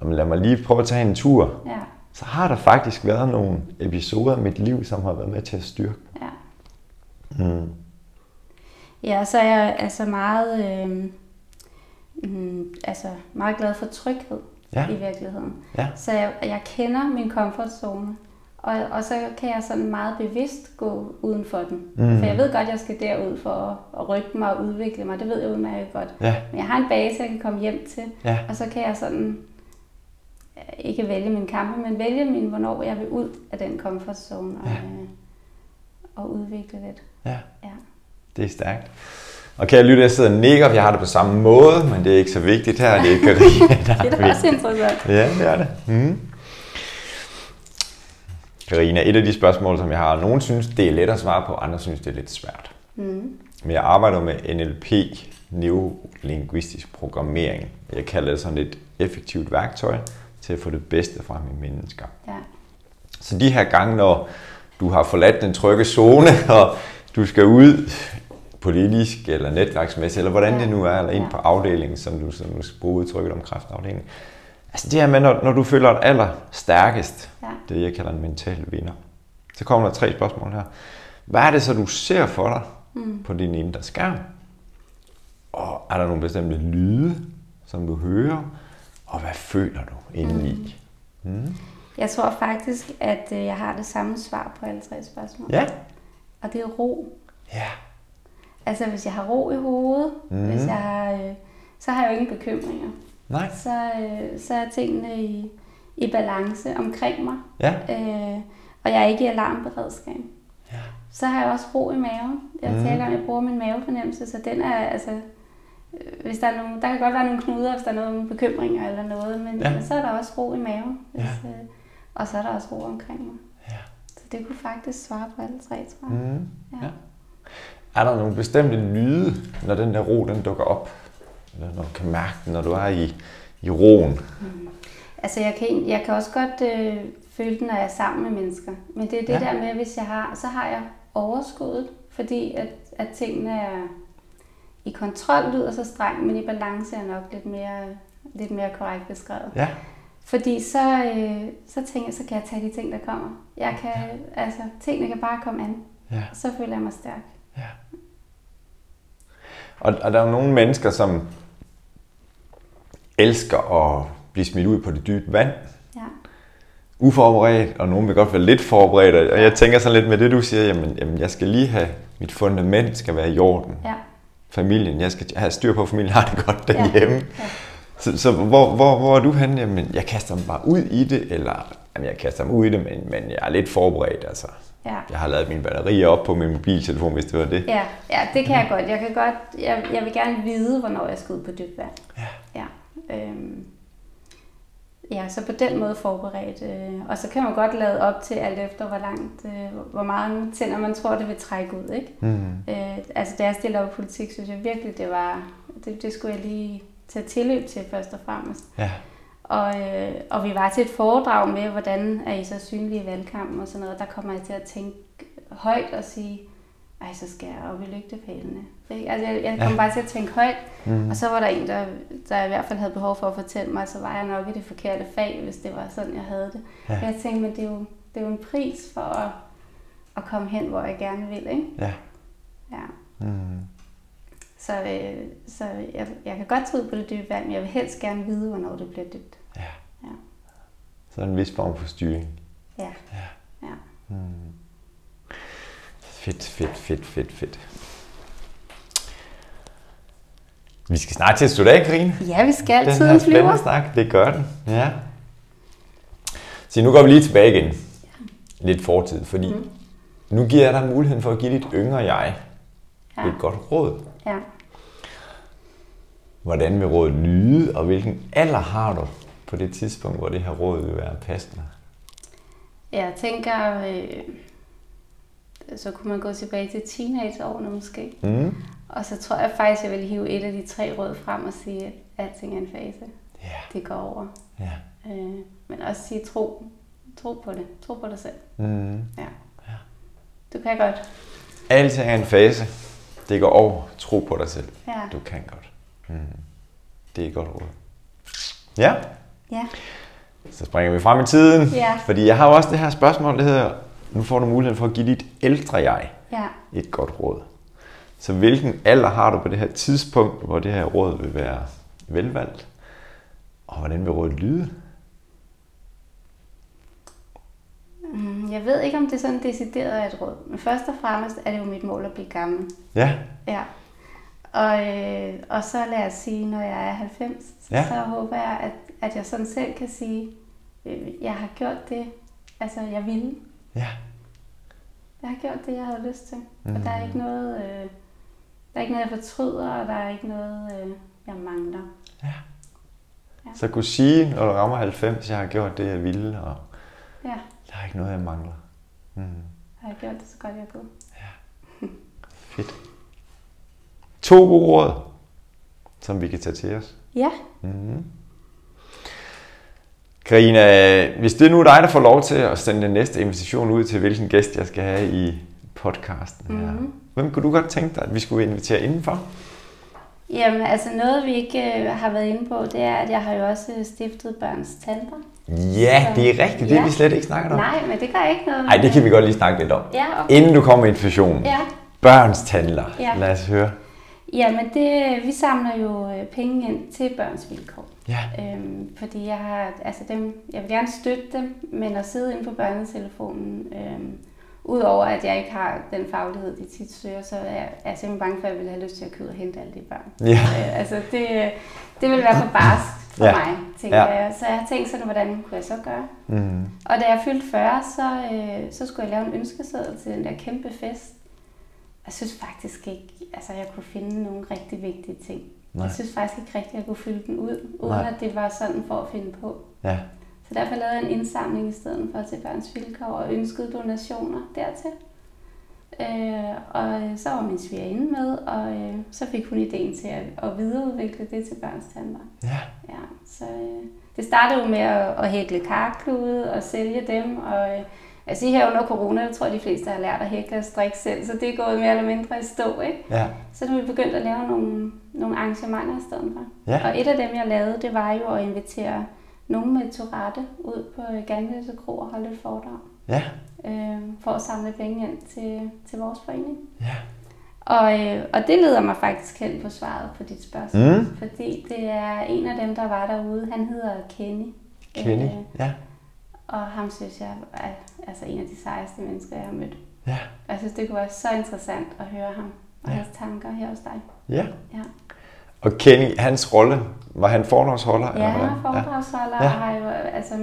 "Jamen, lad mig lige prøve at tage en tur, Ja. Så har der faktisk været nogle episoder i mit liv, som har været med til at styrke. Ja. Mm. Ja, så er jeg altså meget, øh, mm, altså meget glad for tryghed Ja. i virkeligheden. Ja. Så jeg, jeg kender min komfortzone, og, og så kan jeg sådan meget bevidst gå uden for den. Mm. For jeg ved godt, at jeg skal derud for at, at rykke mig og udvikle mig. Det ved jeg udmærket godt. Ja. Men jeg har en base, jeg kan komme hjem til, Ja. og så kan jeg sådan ikke vælge min kampe, men vælge min, hvornår jeg vil ud af den komfortzone og, Ja. øh, og udvikle lidt. Ja, Ja. det er stærkt. Og kan jeg lytte, jeg sidder og nikker, jeg har det på samme måde, men det er ikke så vigtigt her. Det er der Det er da også interessant. Ja, det er det. Mm. Karina, et af de spørgsmål, som jeg har, nogen synes, det er let at svare på, andre synes, det er lidt svært. Mm. Men jeg arbejder med NLP, neurolingvistisk programmering. Jeg kalder det sådan et effektivt værktøj til at få det bedste frem i mennesker. Ja. Så de her gange, når du har forladt den trygge zone, og du skal ud politisk eller netværksmæssigt, eller hvordan det nu er, eller ind på afdelingen, som du, som du skal bruge udtrykket om kræftafdelingen. Altså det her med, når, når du føler dig aller stærkest, Ja. det jeg kalder en mental vinder, så kommer der tre spørgsmål her. Hvad er det så, du ser for dig Mm. på din indre skærm? Og er der nogle bestemte lyde, som du hører? Og hvad føler du indeni? Mm. Jeg tror faktisk, at øh, jeg har det samme svar på alle tre spørgsmål. Ja. Og det er ro. Ja. Altså hvis jeg har ro i hovedet, mm. hvis jeg har, øh, så har jeg jo ingen bekymringer. Nej. Så, øh, så er tingene i, i balance omkring mig. Ja. Øh, og jeg er ikke i alarmberedskab. Ja. Så har jeg også ro i maven. Jeg mm. taler om, at jeg bruger min mavefornemmelse, så den er altså... øh, Hvis der, er nogle, der kan godt være nogle knuder, hvis der er nogle bekymringer eller noget, men, Ja. men så er der også ro i maven. Hvis, Ja. øh, og så er der også ro omkring mig. Ja. Så det kunne faktisk svare på alle tre, tror jeg. Mm. Ja. Ja. Er der nogle bestemte lyde, når den der ro den dukker op? Eller når du kan mærke den, når du er i, i roen? Altså jeg kan, jeg kan også godt øh, føle den, når jeg er sammen med mennesker. Men det er det Ja. ja. der med, at hvis jeg har, så har jeg overskuddet, fordi at, at tingene er i kontrol, lyder så strengt, men i balance er nok lidt mere, lidt mere korrekt beskrevet. Ja. Fordi så, øh, så tænker jeg, så kan jeg tage de ting, der kommer. Jeg kan, altså, tingene kan bare komme an. Ja. Så føler jeg mig stærk. ja. Og, og der er jo nogle mennesker, som elsker at blive smidt ud på det dybe vand. Ja. Uforberedt, og nogen vil godt være lidt forberedt. Og jeg tænker sådan lidt med det, du siger, jamen, jamen jeg skal lige have, mit fundament skal være i orden. Ja. Familien, jeg skal have styr på, at familien har det godt derhjemme. Ja. Så, så hvor, hvor, hvor er du henne? Jamen, jeg kaster mig bare ud i det, eller jamen, jeg kaster mig ud i det, men, men jeg er lidt forberedt. Altså. Ja. Jeg har lavet mine batterier op på min mobiltelefon, hvis det var det. Ja, ja, det kan jeg godt. Jeg kan godt, jeg, jeg vil gerne vide, hvornår jeg skal ud på dybt vand. Ja. Ja. Øhm, Ja, så på den måde forberedt. Øh, og så kan man godt lade op til alt efter, hvor langt, øh, hvor meget tænder man tror, det vil trække ud. Ikke? Mm. Øh, altså, da jeg stillede op i politik, synes jeg virkelig, det var, det, det skulle jeg lige tage tilløb til først og fremmest. Ja. Og, øh, og vi var til et foredrag med, hvordan er I så synlige i valgkampen og sådan noget. Der kommer jeg til at tænke højt og sige, ej, så skal jeg op i lygtepælene. Ikke? Altså, jeg, jeg kom ja. bare til at tænke højt, mm. og så var der en, der, der i hvert fald havde behov for at fortælle mig, så var jeg nok i det forkerte fag, hvis det var sådan, jeg havde det. Ja. jeg tænkte, men det er, jo, det er jo en pris for at, at komme hen, hvor jeg gerne vil. Ikke? Ja. ja. Mm. Så, øh, så jeg, jeg kan godt tro på det dybe vand, men jeg vil helst gerne vide, hvornår det bliver dybt. Ja. ja. Så en vis form for styring. Ja. Ja. ja. Mm. Fedt, fedt, fedt, fedt, fedt. Vi skal snart til at slutte af, Karine. Ja, vi skal. Den Tiden flyver. snak, det gør den. Ja. Så nu går vi lige tilbage igen. Lidt fortid, fordi mm. nu giver jeg dig muligheden for at give dit yngre jeg ja. et godt råd. Ja. Hvordan vil rådet lyde, og hvilken alder har du på det tidspunkt, hvor det her råd vil være passende? Jeg tænker, øh, så kunne man gå tilbage til teenageårene måske. Mm. Og så tror jeg faktisk, jeg vil hive et af de tre råd frem og sige, at alting er en fase. Yeah. Det går over. Yeah. Øh, men også sige, tro, tro på det. Tro på dig selv. Mm. Ja. ja. Du kan godt. Alting er en fase. Det går over. Tro på dig selv. Ja. Du kan godt. Mm. Det er et godt råd. Ja. Ja. Så springer vi frem i tiden. Ja. Fordi jeg har jo også det her spørgsmål, det hedder, nu får du muligheden for at give dit ældre jeg ja. et godt råd. Så hvilken alder har du på det her tidspunkt, hvor det her råd vil være velvalgt? Og hvordan vil rådet lyde? Mm, jeg ved ikke, om det er sådan decideret af et råd. Men først og fremmest er det jo mit mål at blive gammel. Ja. Ja. Og, øh, og så lad os sige, når jeg er 90, ja. så håber jeg, at, at jeg sådan selv kan sige, øh, jeg har gjort det, altså jeg ville. Ja. Jeg har gjort det, jeg havde lyst til. Mm. Og der er ikke noget, øh, der er ikke noget, jeg fortryder, og der er ikke noget, øh, jeg mangler. Ja. ja. Så kunne sige, når du rammer 90, jeg har gjort det, jeg ville, og ja. der er ikke noget, jeg mangler. Mm. Jeg har gjort det så godt, jeg kunne. Ja. Fedt. To gode råd, som vi kan tage til os. Ja. Mm-hmm. Karina, hvis det nu er dig, der får lov til at sende den næste invitation ud til, hvilken gæst jeg skal have i podcasten her. Mm-hmm. Hvem kunne du godt tænke dig, at vi skulle invitere indenfor? Jamen, altså noget, vi ikke øh, har været inde på, det er, at jeg har jo også stiftet Børns Tanter. Ja, så, det er rigtigt. Det ja. vi slet ikke snakket om. Nej, men det gør ikke noget. Nej, det kan vi godt lige snakke lidt om. Ja, okay. Inden du kommer med infusionen. Ja. Børns Tandler. Ja. Lad os høre. Jamen, det, vi samler jo øh, penge ind til børns vilkår. Ja. Øhm, fordi jeg har, altså dem, jeg vil gerne støtte dem, men at sidde inde på børnetelefonen, øhm, udover at jeg ikke har den faglighed, de tit søger, så er jeg, er jeg simpelthen bange for, at jeg vil have lyst til at køre og hente alle de børn. Ja. Øh, altså, det, det vil være for barsk for ja. mig, tænker ja. jeg. Så jeg har tænkt sådan, hvordan kunne jeg så gøre? Mm. Og da jeg fyldte 40, så, øh, så skulle jeg lave en ønskeseddel til den der kæmpe fest. Jeg synes faktisk ikke, altså jeg kunne finde nogle rigtig vigtige ting. Nej. Jeg synes faktisk ikke rigtigt, at jeg kunne fylde den ud, uden Nej. at det var sådan for at finde på. Ja. Så derfor lavede jeg en indsamling i stedet for til børns vilkår og ønskede donationer dertil. Øh, og så var min svigerinde med, og øh, så fik hun ideen til at, at videreudvikle det til børns tanter. Ja. ja så øh, det startede jo med at, at hækle karklude og sælge dem, og øh, siger her under corona, jeg tror de fleste har lært at hækle og strikke selv, så det er gået mere eller mindre i stå, ikke? Ja. Så nu er vi begyndt at lave nogle, nogle arrangementer i stedet for. Ja. Og et af dem, jeg lavede, det var jo at invitere nogen med Tourette ud på Ganløse Kro og holde et foredrag. Ja. Øh, for at samle penge ind til, til vores forening. Ja. Og, øh, og det leder mig faktisk hen på svaret på dit spørgsmål. Mm. Fordi det er en af dem, der var derude. Han hedder Kenny. Kenny, øh, ja. Og ham synes jeg er altså en af de sejeste mennesker, jeg har mødt. Ja. Jeg synes, det kunne være så interessant at høre ham og ja. hans tanker her hos dig. Ja. ja. Og Kenny, hans rolle, var han foredragsholder? Ja, eller var foredragsholder ja. har jo altså,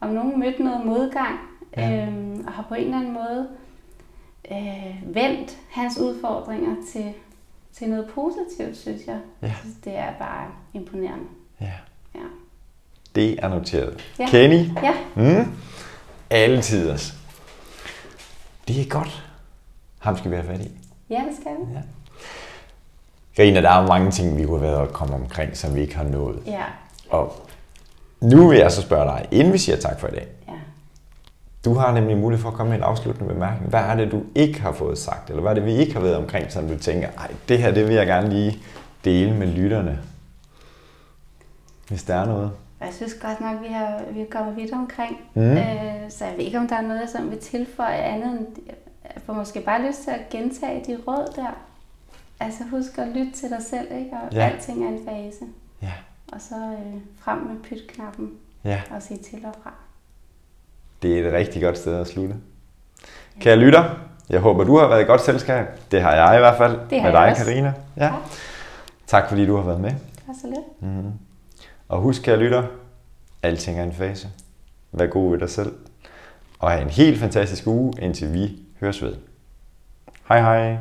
om nogen mødt noget modgang, ja. øhm, og har på en eller anden måde øh, vendt hans udfordringer til, til noget positivt, synes jeg. Ja. Synes, det er bare imponerende. Ja. ja. Det er noteret. Ja. Kenny, Ja, mm, alle tiders. Det er godt. Ham skal vi have fat i. ja det skal vi. Ja. Karina, der er mange ting, vi kunne have været at komme omkring, som vi ikke har nået. Ja, Og nu vil jeg så spørge dig, inden vi siger tak for i dag. ja. Du har nemlig mulighed for at komme med en afsluttende bemærkning. Hvad er det, du ikke har fået sagt? Eller hvad er det, vi ikke har været omkring, som du tænker, ej, det her, det vil jeg gerne lige dele med lytterne. Hvis der er noget. Og Jeg synes godt nok, vi har, vi kommet vidt omkring. Mm. Øh, så jeg ved ikke, om der er noget, jeg sådan vil tilføje andet end... Jeg får måske bare lyst til at gentage de råd der. Altså husk at lytte til dig selv, ikke? Og Ja. ja. alting er en fase. Ja. Og så øh, frem med pytknappen Ja, og sige til og fra. det er et rigtig godt sted at slutte. Kære lytter, jeg håber, du har været i godt selskab. Det har jeg i hvert fald. Det har med dig. Karina. Ja. Tak. Tak fordi du har været med. Det var så lidt. Og husk, kære lytter, alting er en fase. Vær god ved dig selv. Og have en helt fantastisk uge, indtil vi høres ved. Hej hej.